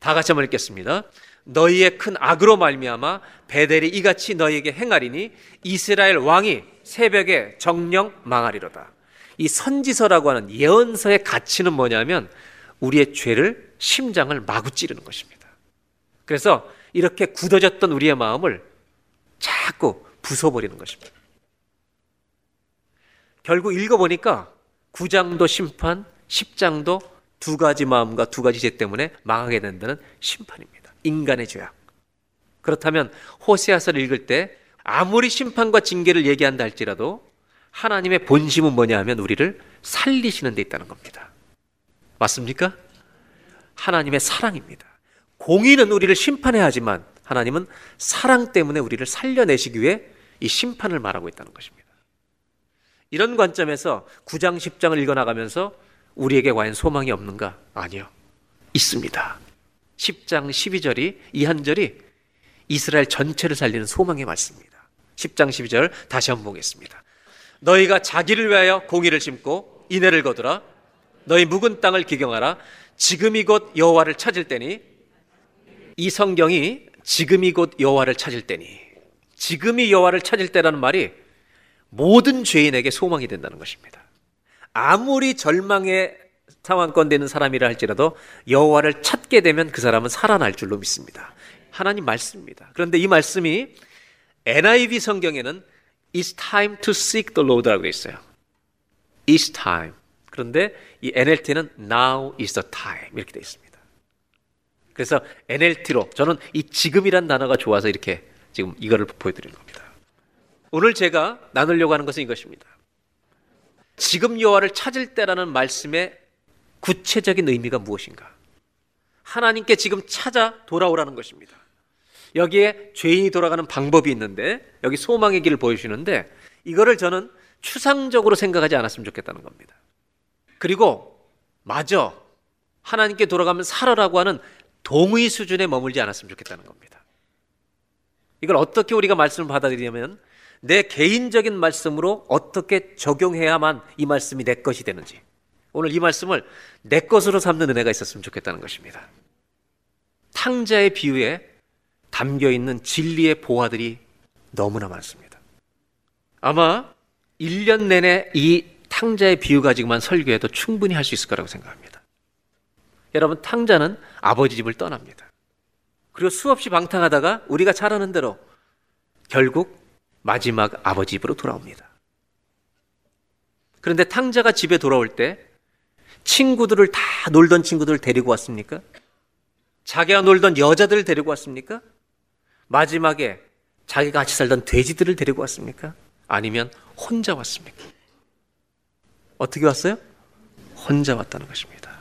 다 같이 한번 읽겠습니다. 너희의 큰 악으로 말미암아 베델이 이같이 너희에게 행하리니 이스라엘 왕이 새벽에 정령 망하리로다. 이 선지서라고 하는 예언서의 가치는 뭐냐면 우리의 죄를 심장을 마구 찌르는 것입니다. 그래서 이렇게 굳어졌던 우리의 마음을 자꾸 부숴버리는 것입니다. 결국 읽어보니까 9장도 심판, 10장도 두 가지 마음과 두 가지 죄 때문에 망하게 된다는 심판입니다. 인간의 죄악. 그렇다면 호세아서를 읽을 때 아무리 심판과 징계를 얘기한다 할지라도 하나님의 본심은 뭐냐 하면 우리를 살리시는 데 있다는 겁니다. 맞습니까? 하나님의 사랑입니다. 공의는 우리를 심판해야 하지만 하나님은 사랑 때문에 우리를 살려내시기 위해 이 심판을 말하고 있다는 것입니다. 이런 관점에서 9장 10장을 읽어나가면서 우리에게 과연 소망이 없는가? 아니요. 있습니다. 10장 12절이 이 한 절이 이스라엘 전체를 살리는 소망의 말씀입니다. 10장 12절 다시 한번 보겠습니다. 너희가 자기를 위하여 공의를 심고 인애를 거두라. 너희 묵은 땅을 기경하라. 지금이 곧 여호와를 찾을 때니 이 성경이 지금이 곧 여호와를 찾을 때니 지금이 여호와를 찾을 때라는 말이 모든 죄인에게 소망이 된다는 것입니다. 아무리 절망의 상황권 되는 사람이라 할지라도 여호와를 찾게 되면 그 사람은 살아날 줄로 믿습니다. 하나님 말씀입니다. 그런데 이 말씀이 NIV 성경에는 It's time to seek the Lord라고 있어요. It's time. 그런데 이 NLT는 Now is the time 이렇게 되어 있습니다. 그래서 NLT로 저는 이 지금이란 단어가 좋아서 이렇게 지금 이거를 보여드리는 겁니다. 오늘 제가 나누려고 하는 것은 이것입니다. 지금 여호와를 찾을 때라는 말씀의 구체적인 의미가 무엇인가? 하나님께 지금 찾아 돌아오라는 것입니다. 여기에 죄인이 돌아가는 방법이 있는데 여기 소망의 길을 보여주시는데 이거를 저는 추상적으로 생각하지 않았으면 좋겠다는 겁니다. 그리고 마저 하나님께 돌아가면 살아라고 하는 동의 수준에 머물지 않았으면 좋겠다는 겁니다. 이걸 어떻게 우리가 말씀을 받아들이냐면 내 개인적인 말씀으로 어떻게 적용해야만 이 말씀이 내 것이 되는지 오늘 이 말씀을 내 것으로 삼는 은혜가 있었으면 좋겠다는 것입니다. 탕자의 비유에 담겨 있는 진리의 보화들이 너무나 많습니다. 아마 1년 내내 이 탕자의 비유 가지고만 설교해도 충분히 할 수 있을 거라고 생각합니다. 여러분, 탕자는 아버지 집을 떠납니다. 그리고 수없이 방탕하다가 우리가 잘 아는 대로 결국 마지막 아버지 집으로 돌아옵니다. 그런데 탕자가 집에 돌아올 때 친구들을 다 놀던 친구들을 데리고 왔습니까? 자기가 놀던 여자들을 데리고 왔습니까? 마지막에 자기가 같이 살던 돼지들을 데리고 왔습니까? 아니면 혼자 왔습니까? 어떻게 왔어요? 혼자 왔다는 것입니다.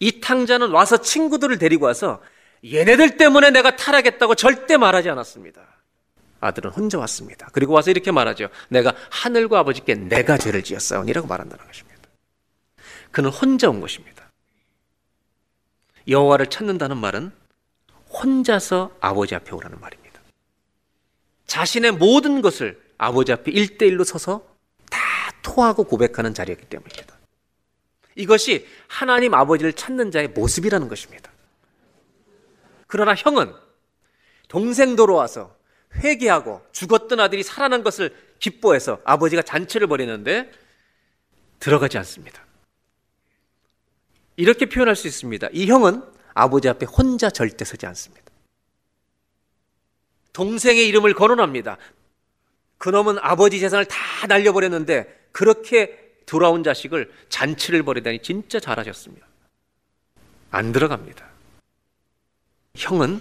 이 탕자는 와서 친구들을 데리고 와서 얘네들 때문에 내가 타락했다고 절대 말하지 않았습니다. 아들은 혼자 왔습니다. 그리고 와서 이렇게 말하죠. 내가 하늘과 아버지께 내가 죄를 지었사오니라고 말한다는 것입니다. 그는 혼자 온 것입니다. 여호와를 찾는다는 말은 혼자서 아버지 앞에 오라는 말입니다. 자신의 모든 것을 아버지 앞에 일대일로 서서 다 토하고 고백하는 자리였기 때문입니다. 이것이 하나님 아버지를 찾는 자의 모습이라는 것입니다. 그러나 형은 동생 돌아와서 회개하고 죽었던 아들이 살아난 것을 기뻐해서 아버지가 잔치를 벌이는데 들어가지 않습니다. 이렇게 표현할 수 있습니다. 이 형은 아버지 앞에 혼자 절대 서지 않습니다. 동생의 이름을 거론합니다. 그놈은 아버지 재산을 다 날려버렸는데 그렇게 돌아온 자식을 잔치를 벌이다니 진짜 잘하셨습니다. 안 들어갑니다. 형은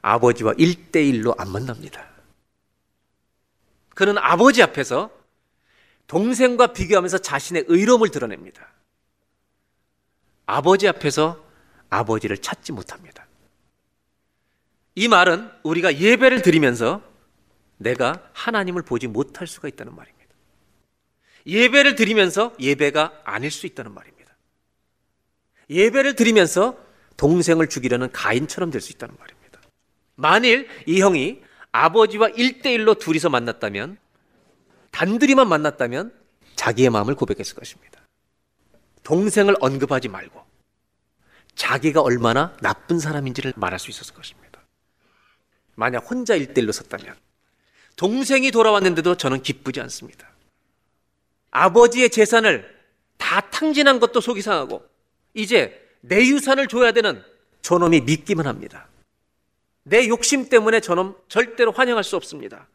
아버지와 일대일로안 만납니다. 그는 아버지 앞에서 동생과 비교하면서 자신의 의로움을 드러냅니다. 아버지 앞에서 아버지를 찾지 못합니다. 이 말은 우리가 예배를 드리면서 내가 하나님을 보지 못할 수가 있다는 말입니다. 예배를 드리면서 예배가 아닐 수 있다는 말입니다. 예배를 드리면서 동생을 죽이려는 가인처럼 될 수 있다는 말입니다. 만일 이 형이 아버지와 일대일로 둘이서 만났다면, 단둘이만 만났다면 자기의 마음을 고백했을 것입니다. 동생을 언급하지 말고 자기가 얼마나 나쁜 사람인지를 말할 수 있었을 것입니다. 만약 혼자 일대일로 섰다면 동생이 돌아왔는데도 저는 기쁘지 않습니다. 아버지의 재산을 다 탕진한 것도 속이 상하고 이제 내 유산을 줘야 되는 저놈이 믿기만 합니다. 내 욕심 때문에 저놈 절대로 환영할 수 없습니다.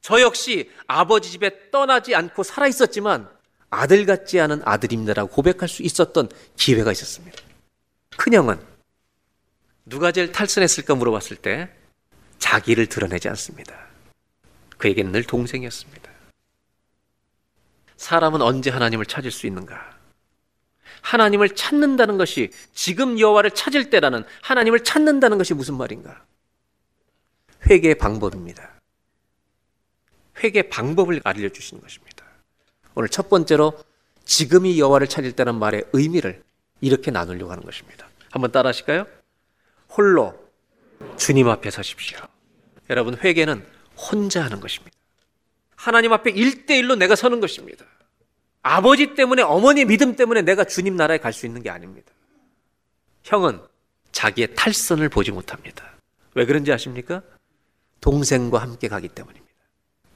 저 역시 아버지 집에 떠나지 않고 살아 있었지만 아들 같지 않은 아들입니다라고 고백할 수 있었던 기회가 있었습니다. 큰형은 누가 제일 탈선했을까 물어봤을 때 자기를 드러내지 않습니다. 그에게는 늘 동생이었습니다. 사람은 언제 하나님을 찾을 수 있는가? 하나님을 찾는다는 것이 지금 여호와를 찾을 때라는 하나님을 찾는다는 것이 무슨 말인가? 회개의 방법입니다. 회개 방법을 알려 주시는 것입니다. 오늘 첫 번째로 지금이 여호와를 찾을 때는 말의 의미를 이렇게 나누려고 하는 것입니다. 한번 따라 하실까요? 홀로 주님 앞에 서십시오. 여러분 회개는 혼자 하는 것입니다. 하나님 앞에 일대일로 내가 서는 것입니다. 아버지 때문에 어머니 믿음 때문에 내가 주님 나라에 갈 수 있는 게 아닙니다. 형은 자기의 탈선을 보지 못합니다. 왜 그런지 아십니까? 동생과 함께 가기 때문입니다.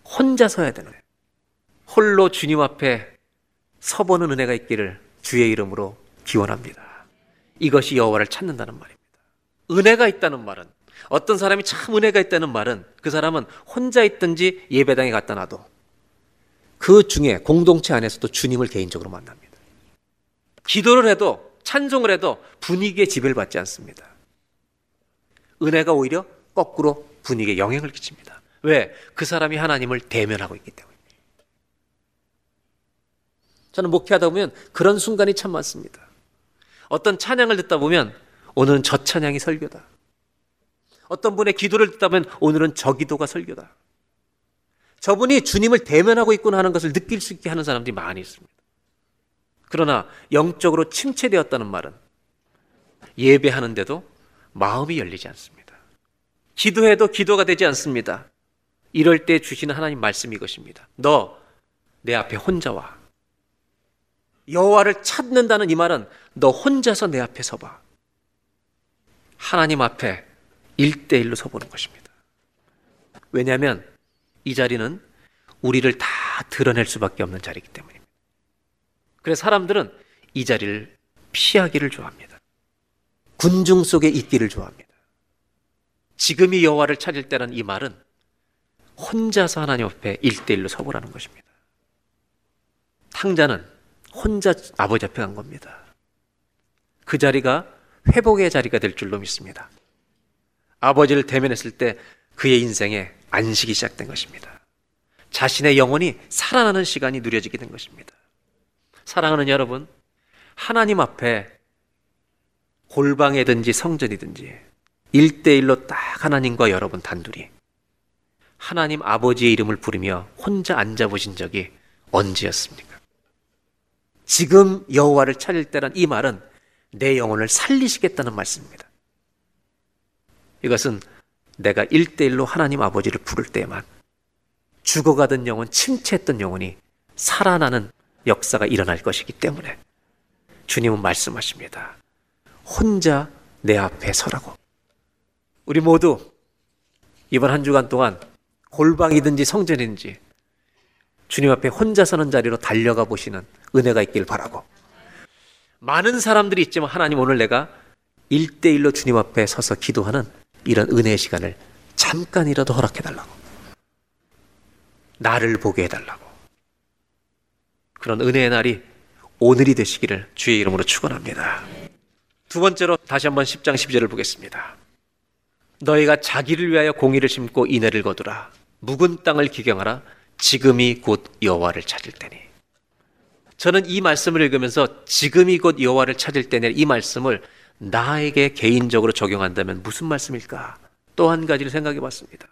혼자 서야 되는 거예요. 홀로 주님 앞에 서보는 은혜가 있기를 주의 이름으로 기원합니다. 이것이 여호와를 찾는다는 말입니다. 은혜가 있다는 말은 어떤 사람이 참 은혜가 있다는 말은 그 사람은 혼자 있든지 예배당에 갔다 놔도 그 중에 공동체 안에서도 주님을 개인적으로 만납니다. 기도를 해도 찬송을 해도 분위기에 지배를 받지 않습니다. 은혜가 오히려 거꾸로 분위기에 영향을 끼칩니다. 왜? 그 사람이 하나님을 대면하고 있기 때문입니다. 저는 목회하다 보면 그런 순간이 참 많습니다. 어떤 찬양을 듣다 보면 오늘은 저 찬양이 설교다. 어떤 분의 기도를 듣다 보면 오늘은 저 기도가 설교다. 저분이 주님을 대면하고 있구나 하는 것을 느낄 수 있게 하는 사람들이 많이 있습니다. 그러나 영적으로 침체되었다는 말은 예배하는데도 마음이 열리지 않습니다. 기도해도 기도가 되지 않습니다. 이럴 때 주시는 하나님 말씀이 이것입니다. 너 내 앞에 혼자 와. 여호와를 찾는다는 이 말은 너 혼자서 내 앞에 서봐. 하나님 앞에 일대일로 서보는 것입니다. 왜냐하면 이 자리는 우리를 다 드러낼 수밖에 없는 자리이기 때문입니다. 그래서 사람들은 이 자리를 피하기를 좋아합니다. 군중 속에 있기를 좋아합니다. 지금이 여호와를 찾을 때는 이 말은 혼자서 하나님 앞에 일대일로 서보라는 것입니다. 탕자는 혼자 아버지 앞에 간 겁니다. 그 자리가 회복의 자리가 될 줄로 믿습니다. 아버지를 대면했을 때 그의 인생에 안식이 시작된 것입니다. 자신의 영혼이 살아나는 시간이 누려지게 된 것입니다. 사랑하는 여러분, 하나님 앞에 골방이든지 성전이든지 일대일로딱 하나님과 여러분 단둘이 하나님 아버지의 이름을 부르며 혼자 앉아보신 적이 언제였습니까? 지금 여호와를 찾을 때란 이 말은 내 영혼을 살리시겠다는 말씀입니다. 이것은 내가 일대일로 하나님 아버지를 부를 때에만 죽어가던 영혼, 침체했던 영혼이 살아나는 역사가 일어날 것이기 때문에 주님은 말씀하십니다. 혼자 내 앞에 서라고. 우리 모두 이번 한 주간 동안 골방이든지 성전이든지 주님 앞에 혼자 서는 자리로 달려가 보시는 은혜가 있길 바라고. 많은 사람들이 있지만 하나님 오늘 내가 일대일로 주님 앞에 서서 기도하는 이런 은혜의 시간을 잠깐이라도 허락해달라고. 나를 보게 해달라고. 그런 은혜의 날이 오늘이 되시기를 주의 이름으로 축원합니다. 두 번째로 다시 한번 10장 12절을 보겠습니다. 너희가 자기를 위하여 공의를 심고 인애를 거두라. 묵은 땅을 기경하라. 지금이 곧 여호와를 찾을 때니. 저는 이 말씀을 읽으면서 지금이 곧 여호와를 찾을 때니 이 말씀을 나에게 개인적으로 적용한다면 무슨 말씀일까? 또 한 가지를 생각해 봤습니다.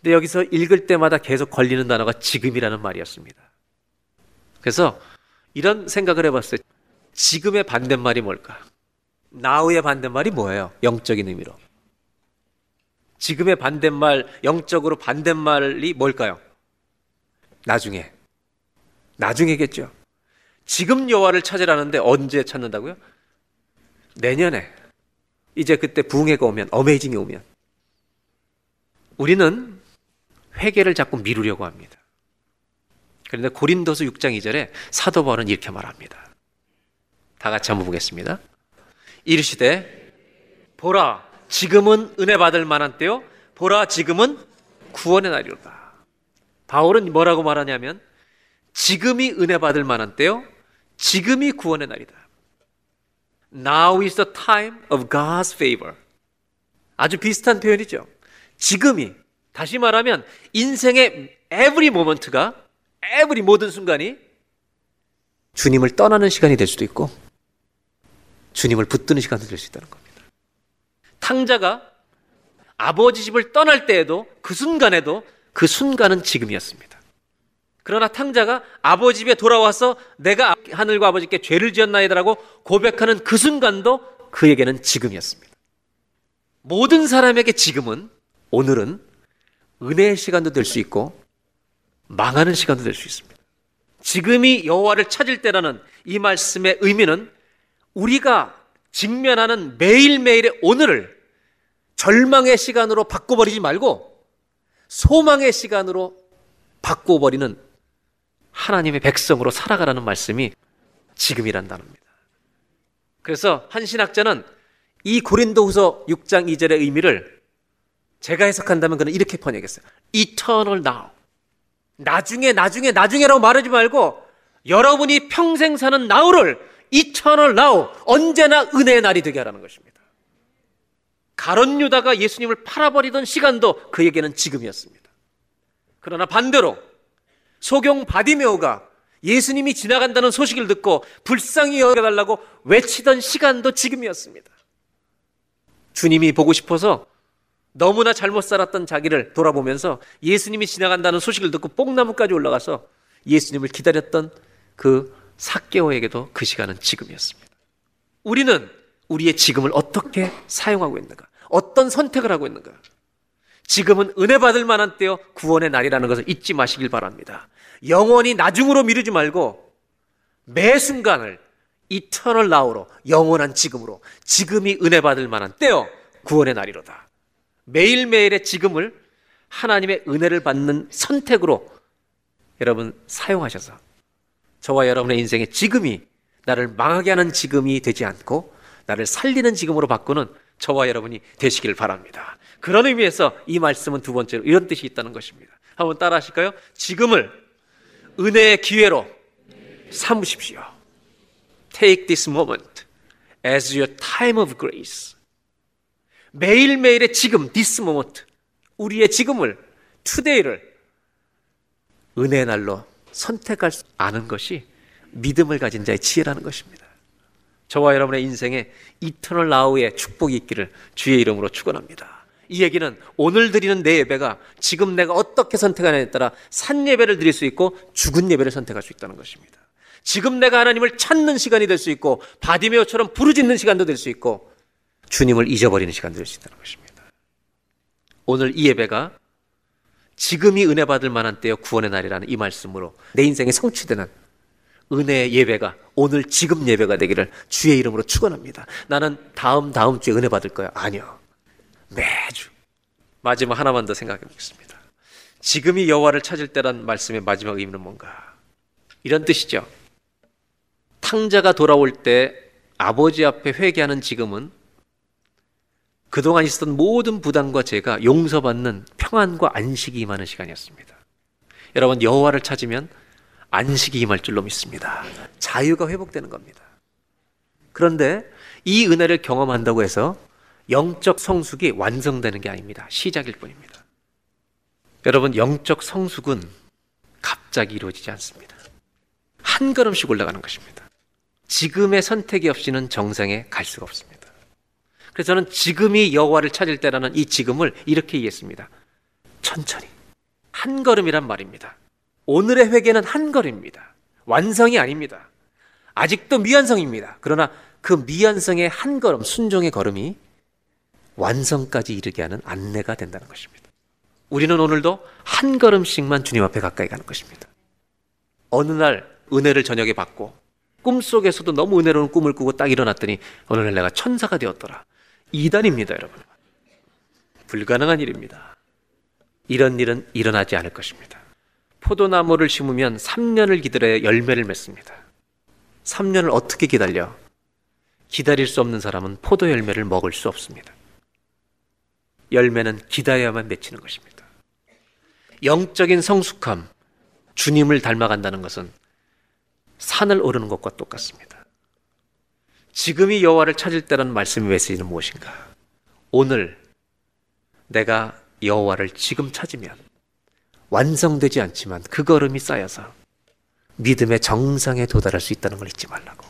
근데 여기서 읽을 때마다 계속 걸리는 단어가 지금이라는 말이었습니다. 그래서 이런 생각을 해 봤어요. 지금의 반대말이 뭘까? now의 반대말이 뭐예요? 영적인 의미로. 지금의 반대말, 영적으로 반대말이 뭘까요? 나중에. 나중에겠죠. 지금 여호와를 찾으라는데 언제 찾는다고요? 내년에. 이제 그때 부흥회가 오면, 어메이징이 오면. 우리는 회개를 자꾸 미루려고 합니다. 그런데 고린도서 6장 2절에 사도 바울은 이렇게 말합니다. 다 같이 한번 보겠습니다. 이르시되 보라 지금은 은혜 받을 만한 때요 보라 지금은 구원의 날이로다. 바울은 뭐라고 말하냐면 지금이 은혜 받을 만한 때요 지금이 구원의 날이다. Now is the time of God's favor. 아주 비슷한 표현이죠. 지금이 다시 말하면 인생의 every moment가 every 모든 순간이 주님을 떠나는 시간이 될 수도 있고 주님을 붙드는 시간도 될 수 있다는 겁니다. 탕자가 아버지 집을 떠날 때에도 그 순간에도 그 순간은 지금이었습니다. 그러나 탕자가 아버지 집에 돌아와서 내가 하늘과 아버지께 죄를 지었나이다라고 고백하는 그 순간도 그에게는 지금이었습니다. 모든 사람에게 지금은 오늘은 은혜의 시간도 될 수 있고 망하는 시간도 될 수 있습니다. 지금이 여호와를 찾을 때라는 이 말씀의 의미는 우리가 직면하는 매일매일의 오늘을 절망의 시간으로 바꿔버리지 말고 소망의 시간으로 바꿔버리는 하나님의 백성으로 살아가라는 말씀이 지금이란 단어입니다. 그래서 한 신학자는 이 고린도후서 6장 2절의 의미를 제가 해석한다면 그는 이렇게 번역했어요. Eternal now. 나중에 나중에 나중에라고 말하지 말고 여러분이 평생 사는 now를 eternal now 언제나 은혜의 날이 되게 하라는 것입니다. 가론 유다가 예수님을 팔아버리던 시간도 그에게는 지금이었습니다. 그러나 반대로 소경 바디메오가 예수님이 지나간다는 소식을 듣고 불쌍히 여겨달라고 외치던 시간도 지금이었습니다. 주님이 보고 싶어서 너무나 잘못 살았던 자기를 돌아보면서 예수님이 지나간다는 소식을 듣고 뽕나무까지 올라가서 예수님을 기다렸던 그 사개오에게도 그 시간은 지금이었습니다. 우리는 우리의 지금을 어떻게 사용하고 있는가? 어떤 선택을 하고 있는가? 지금은 은혜 받을 만한 때요 구원의 날이라는 것을 잊지 마시길 바랍니다. 영원히 나중으로 미루지 말고 매 순간을 이터널 나우로 영원한 지금으로 지금이 은혜 받을 만한 때요 구원의 날이로다. 매일매일의 지금을 하나님의 은혜를 받는 선택으로 여러분 사용하셔서 저와 여러분의 인생의 지금이 나를 망하게 하는 지금이 되지 않고 나를 살리는 지금으로 바꾸는 저와 여러분이 되시길 바랍니다. 그런 의미에서 이 말씀은 두 번째로 이런 뜻이 있다는 것입니다. 한번 따라 하실까요? 지금을 은혜의 기회로 삼으십시오. Take this moment as your time of grace. 매일매일의 지금, this moment. 우리의 지금을, today를 은혜의 날로 선택할 수 아는 것이 믿음을 가진 자의 지혜라는 것입니다. 저와 여러분의 인생에 이터널 나우의 축복이 있기를 주의 이름으로 축원합니다. 이 얘기는 오늘 드리는 내 예배가 지금 내가 어떻게 선택하느냐에 따라 산 예배를 드릴 수 있고 죽은 예배를 선택할 수 있다는 것입니다. 지금 내가 하나님을 찾는 시간이 될 수 있고 바디메오처럼 부르짖는 시간도 될 수 있고 주님을 잊어버리는 시간도 될 수 있다는 것입니다. 오늘 이 예배가 지금이 은혜 받을 만한 때요 구원의 날이라는 이 말씀으로 내 인생에 성취되는 은혜의 예배가 오늘 지금 예배가 되기를 주의 이름으로 축원합니다. 나는 다음 다음 주에 은혜 받을 거야. 아니요. 매주 마지막 하나만 더 생각해 보겠습니다. 지금이 여호와를 찾을 때란 말씀의 마지막 의미는 뭔가? 이런 뜻이죠. 탕자가 돌아올 때 아버지 앞에 회개하는 지금은 그동안 있었던 모든 부담과 죄가 용서받는 평안과 안식이 임하는 시간이었습니다. 여러분 여호와를 찾으면 안식이 임할 줄로 믿습니다. 자유가 회복되는 겁니다. 그런데 이 은혜를 경험한다고 해서 영적 성숙이 완성되는 게 아닙니다. 시작일 뿐입니다. 여러분 영적 성숙은 갑자기 이루어지지 않습니다. 한 걸음씩 올라가는 것입니다. 지금의 선택이 없이는 정상에 갈 수가 없습니다. 그래서 저는 지금이 여호와를 찾을 때라는 이 지금을 이렇게 이해했습니다. 천천히 한 걸음이란 말입니다. 오늘의 회개는 한 걸음입니다. 완성이 아닙니다. 아직도 미완성입니다. 그러나 그 미완성의 한 걸음, 순종의 걸음이 완성까지 이르게 하는 안내가 된다는 것입니다. 우리는 오늘도 한 걸음씩만 주님 앞에 가까이 가는 것입니다. 어느 날 은혜를 저녁에 받고 꿈속에서도 너무 은혜로운 꿈을 꾸고 딱 일어났더니 어느 날 내가 천사가 되었더라. 이단입니다, 여러분. 불가능한 일입니다. 이런 일은 일어나지 않을 것입니다. 포도나무를 심으면 3년을 기다려야 열매를 맺습니다. 3년을 어떻게 기다려? 기다릴 수 없는 사람은 포도 열매를 먹을 수 없습니다. 열매는 기다려야만 맺히는 것입니다. 영적인 성숙함, 주님을 닮아간다는 것은 산을 오르는 것과 똑같습니다. 지금이 여호와를 찾을 때라는 말씀의 메시지는 무엇인가? 오늘 내가 여호와를 지금 찾으면 완성되지 않지만 그 걸음이 쌓여서 믿음의 정상에 도달할 수 있다는 걸 잊지 말라고.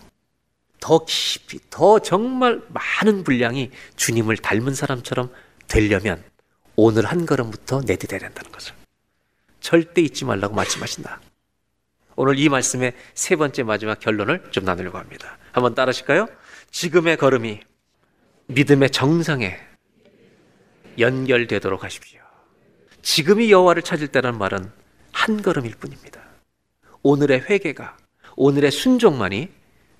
더 깊이, 더 정말 많은 분량이 주님을 닮은 사람처럼 되려면 오늘 한 걸음부터 내디뎌야 된다는 것을 절대 잊지 말라고 말씀하신다. 오늘 이 말씀의 세 번째 마지막 결론을 좀 나누려고 합니다. 한번 따라하실까요? 지금의 걸음이 믿음의 정상에 연결되도록 하십시오. 지금이 여호와를 찾을 때란 말은 한 걸음일 뿐입니다. 오늘의 회개가 오늘의 순종만이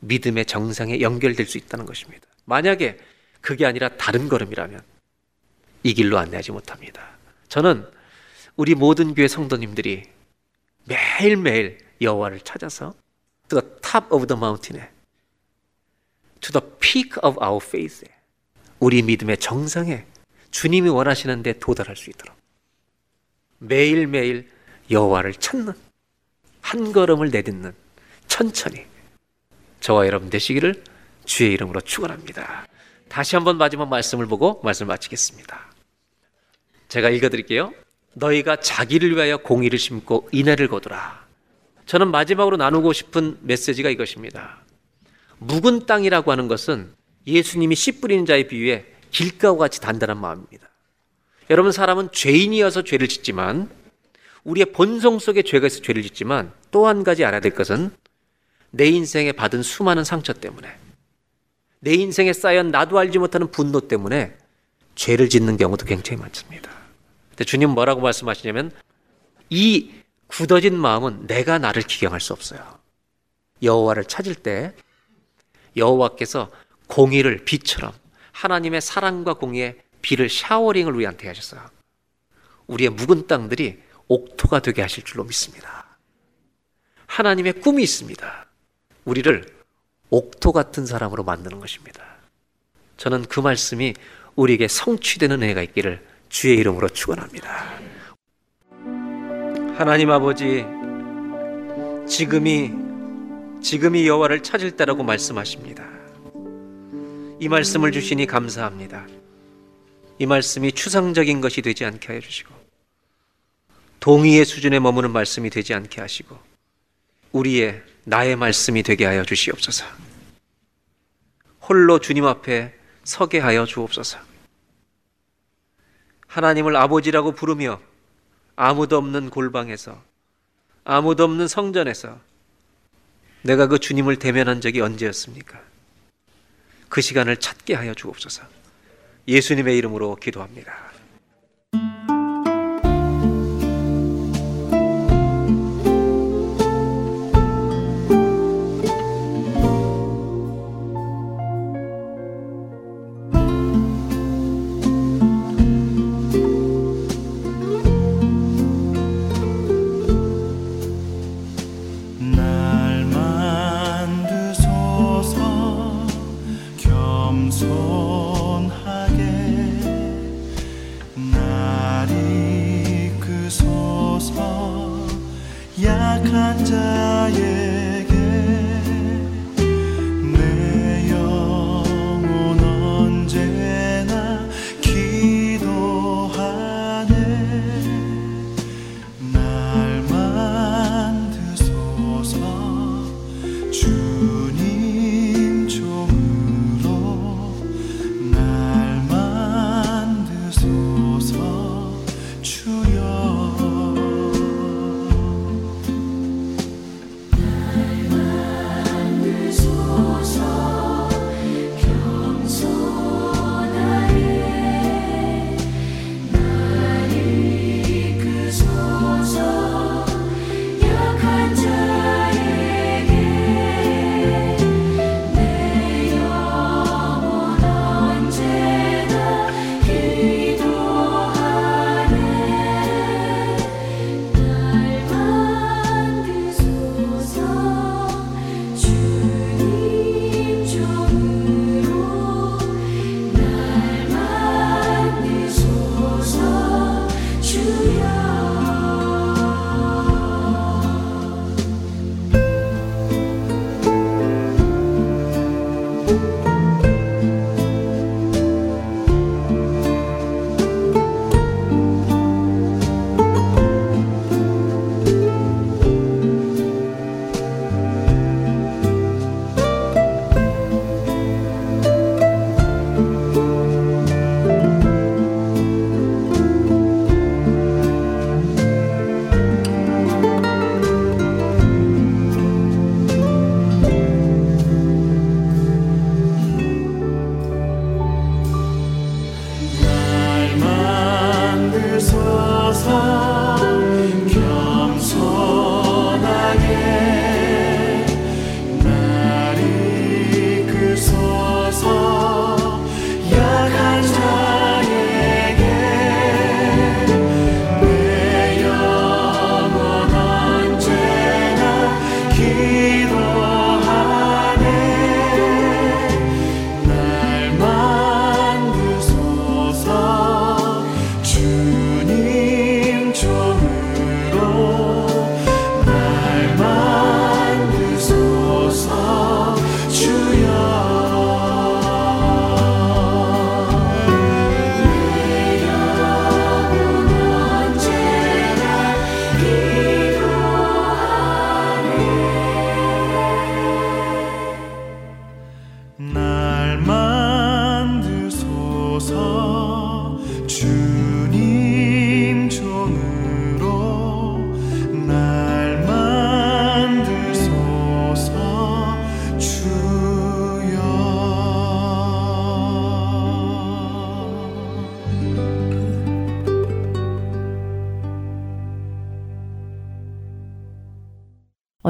믿음의 정상에 연결될 수 있다는 것입니다. 만약에 그게 아니라 다른 걸음이라면 이 길로 안내하지 못합니다. 저는 우리 모든 교회 성도님들이 매일매일 여호와를 찾아서 to the top of the mountain에 to the peak of our faith에 우리 믿음의 정상에 주님이 원하시는 데 도달할 수 있도록 매일매일 여호와를 찾는 한 걸음을 내딛는 천천히 저와 여러분 되시기를 주의 이름으로 축원합니다. 다시 한번 마지막 말씀을 보고 말씀을 마치겠습니다. 제가 읽어 드릴게요. 너희가 자기를 위하여 공의를 심고 인애를 거두라. 저는 마지막으로 나누고 싶은 메시지가 이것입니다. 묵은 땅이라고 하는 것은 예수님이 씨 뿌리는 자의 비유에 길가와 같이 단단한 마음입니다. 여러분 사람은 죄인이어서 죄를 짓지만 우리의 본성 속에 죄가 있어 죄를 짓지만 또 한 가지 알아야 될 것은 내 인생에 받은 수많은 상처 때문에 내 인생에 쌓여 나도 알지 못하는 분노 때문에 죄를 짓는 경우도 굉장히 많습니다. 근데 주님 뭐라고 말씀하시냐면 이 굳어진 마음은 내가 나를 기경할 수 없어요. 여호와를 찾을 때 여호와께서 공의를 비처럼 하나님의 사랑과 공의의 비를 샤워링을 우리한테 하셨어요. 우리의 묵은 땅들이 옥토가 되게 하실 줄로 믿습니다. 하나님의 꿈이 있습니다. 우리를 옥토 같은 사람으로 만드는 것입니다. 저는 그 말씀이 우리에게 성취되는 은혜가 있기를 주의 이름으로 축원합니다. 하나님 아버지, 지금이 지금이 여호와를 찾을 때라고 말씀하십니다. 이 말씀을 주시니 감사합니다. 이 말씀이 추상적인 것이 되지 않게 하여 주시고 동의의 수준에 머무는 말씀이 되지 않게 하시고 우리의 나의 말씀이 되게 하여 주시옵소서. 홀로 주님 앞에 서게 하여 주옵소서. 하나님을 아버지라고 부르며 아무도 없는 골방에서 아무도 없는 성전에서 내가 그 주님을 대면한 적이 언제였습니까? 그 시간을 찾게 하여 주옵소서. 예수님의 이름으로 기도합니다.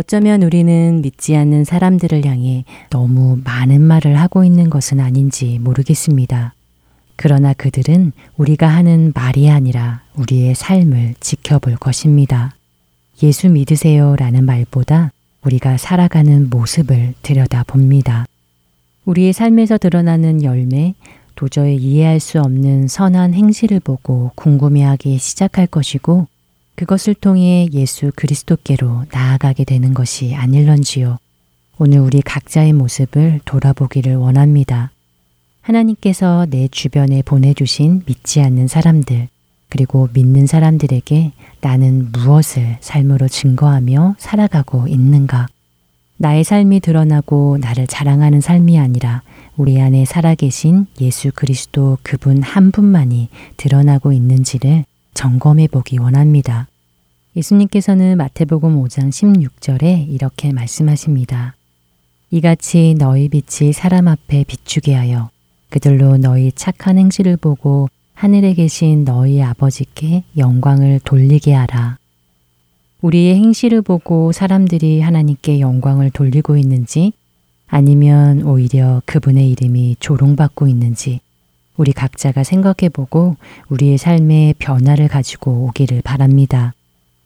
어쩌면 우리는 믿지 않는 사람들을 향해 너무 많은 말을 하고 있는 것은 아닌지 모르겠습니다. 그러나 그들은 우리가 하는 말이 아니라 우리의 삶을 지켜볼 것입니다. 예수 믿으세요 라는 말보다 우리가 살아가는 모습을 들여다 봅니다. 우리의 삶에서 드러나는 열매, 도저히 이해할 수 없는 선한 행실을 보고 궁금해하기 시작할 것이고 그것을 통해 예수 그리스도께로 나아가게 되는 것이 아닐런지요. 오늘 우리 각자의 모습을 돌아보기를 원합니다. 하나님께서 내 주변에 보내주신 믿지 않는 사람들, 그리고 믿는 사람들에게 나는 무엇을 삶으로 증거하며 살아가고 있는가? 나의 삶이 드러나고 나를 자랑하는 삶이 아니라 우리 안에 살아계신 예수 그리스도 그분 한 분만이 드러나고 있는지를 점검해 보기 원합니다. 예수님께서는 마태복음 5장 16절에 이렇게 말씀하십니다. 이같이 너희 빛이 사람 앞에 비추게 하여 그들로 너희 착한 행실을 보고 하늘에 계신 너희 아버지께 영광을 돌리게 하라. 우리의 행실을 보고 사람들이 하나님께 영광을 돌리고 있는지 아니면 오히려 그분의 이름이 조롱받고 있는지 우리 각자가 생각해 보고 우리의 삶에 변화를 가지고 오기를 바랍니다.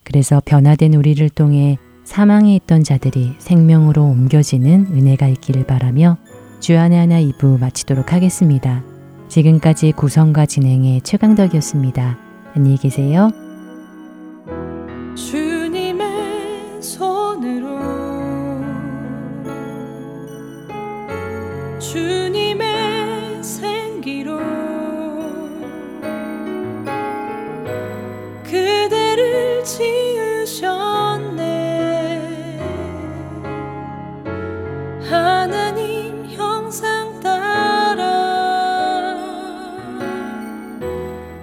그래서 변화된 우리를 통해 사망에 있던 자들이 생명으로 옮겨지는 은혜가 있기를 바라며 주안의 하나 2부 마치도록 하겠습니다. 지금까지 구성과 진행의 최강덕이었습니다. 안녕히 계세요. 주님의 손으로 주님의 지으셨네. 하나님 형상 따라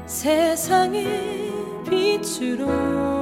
세상의 빛으로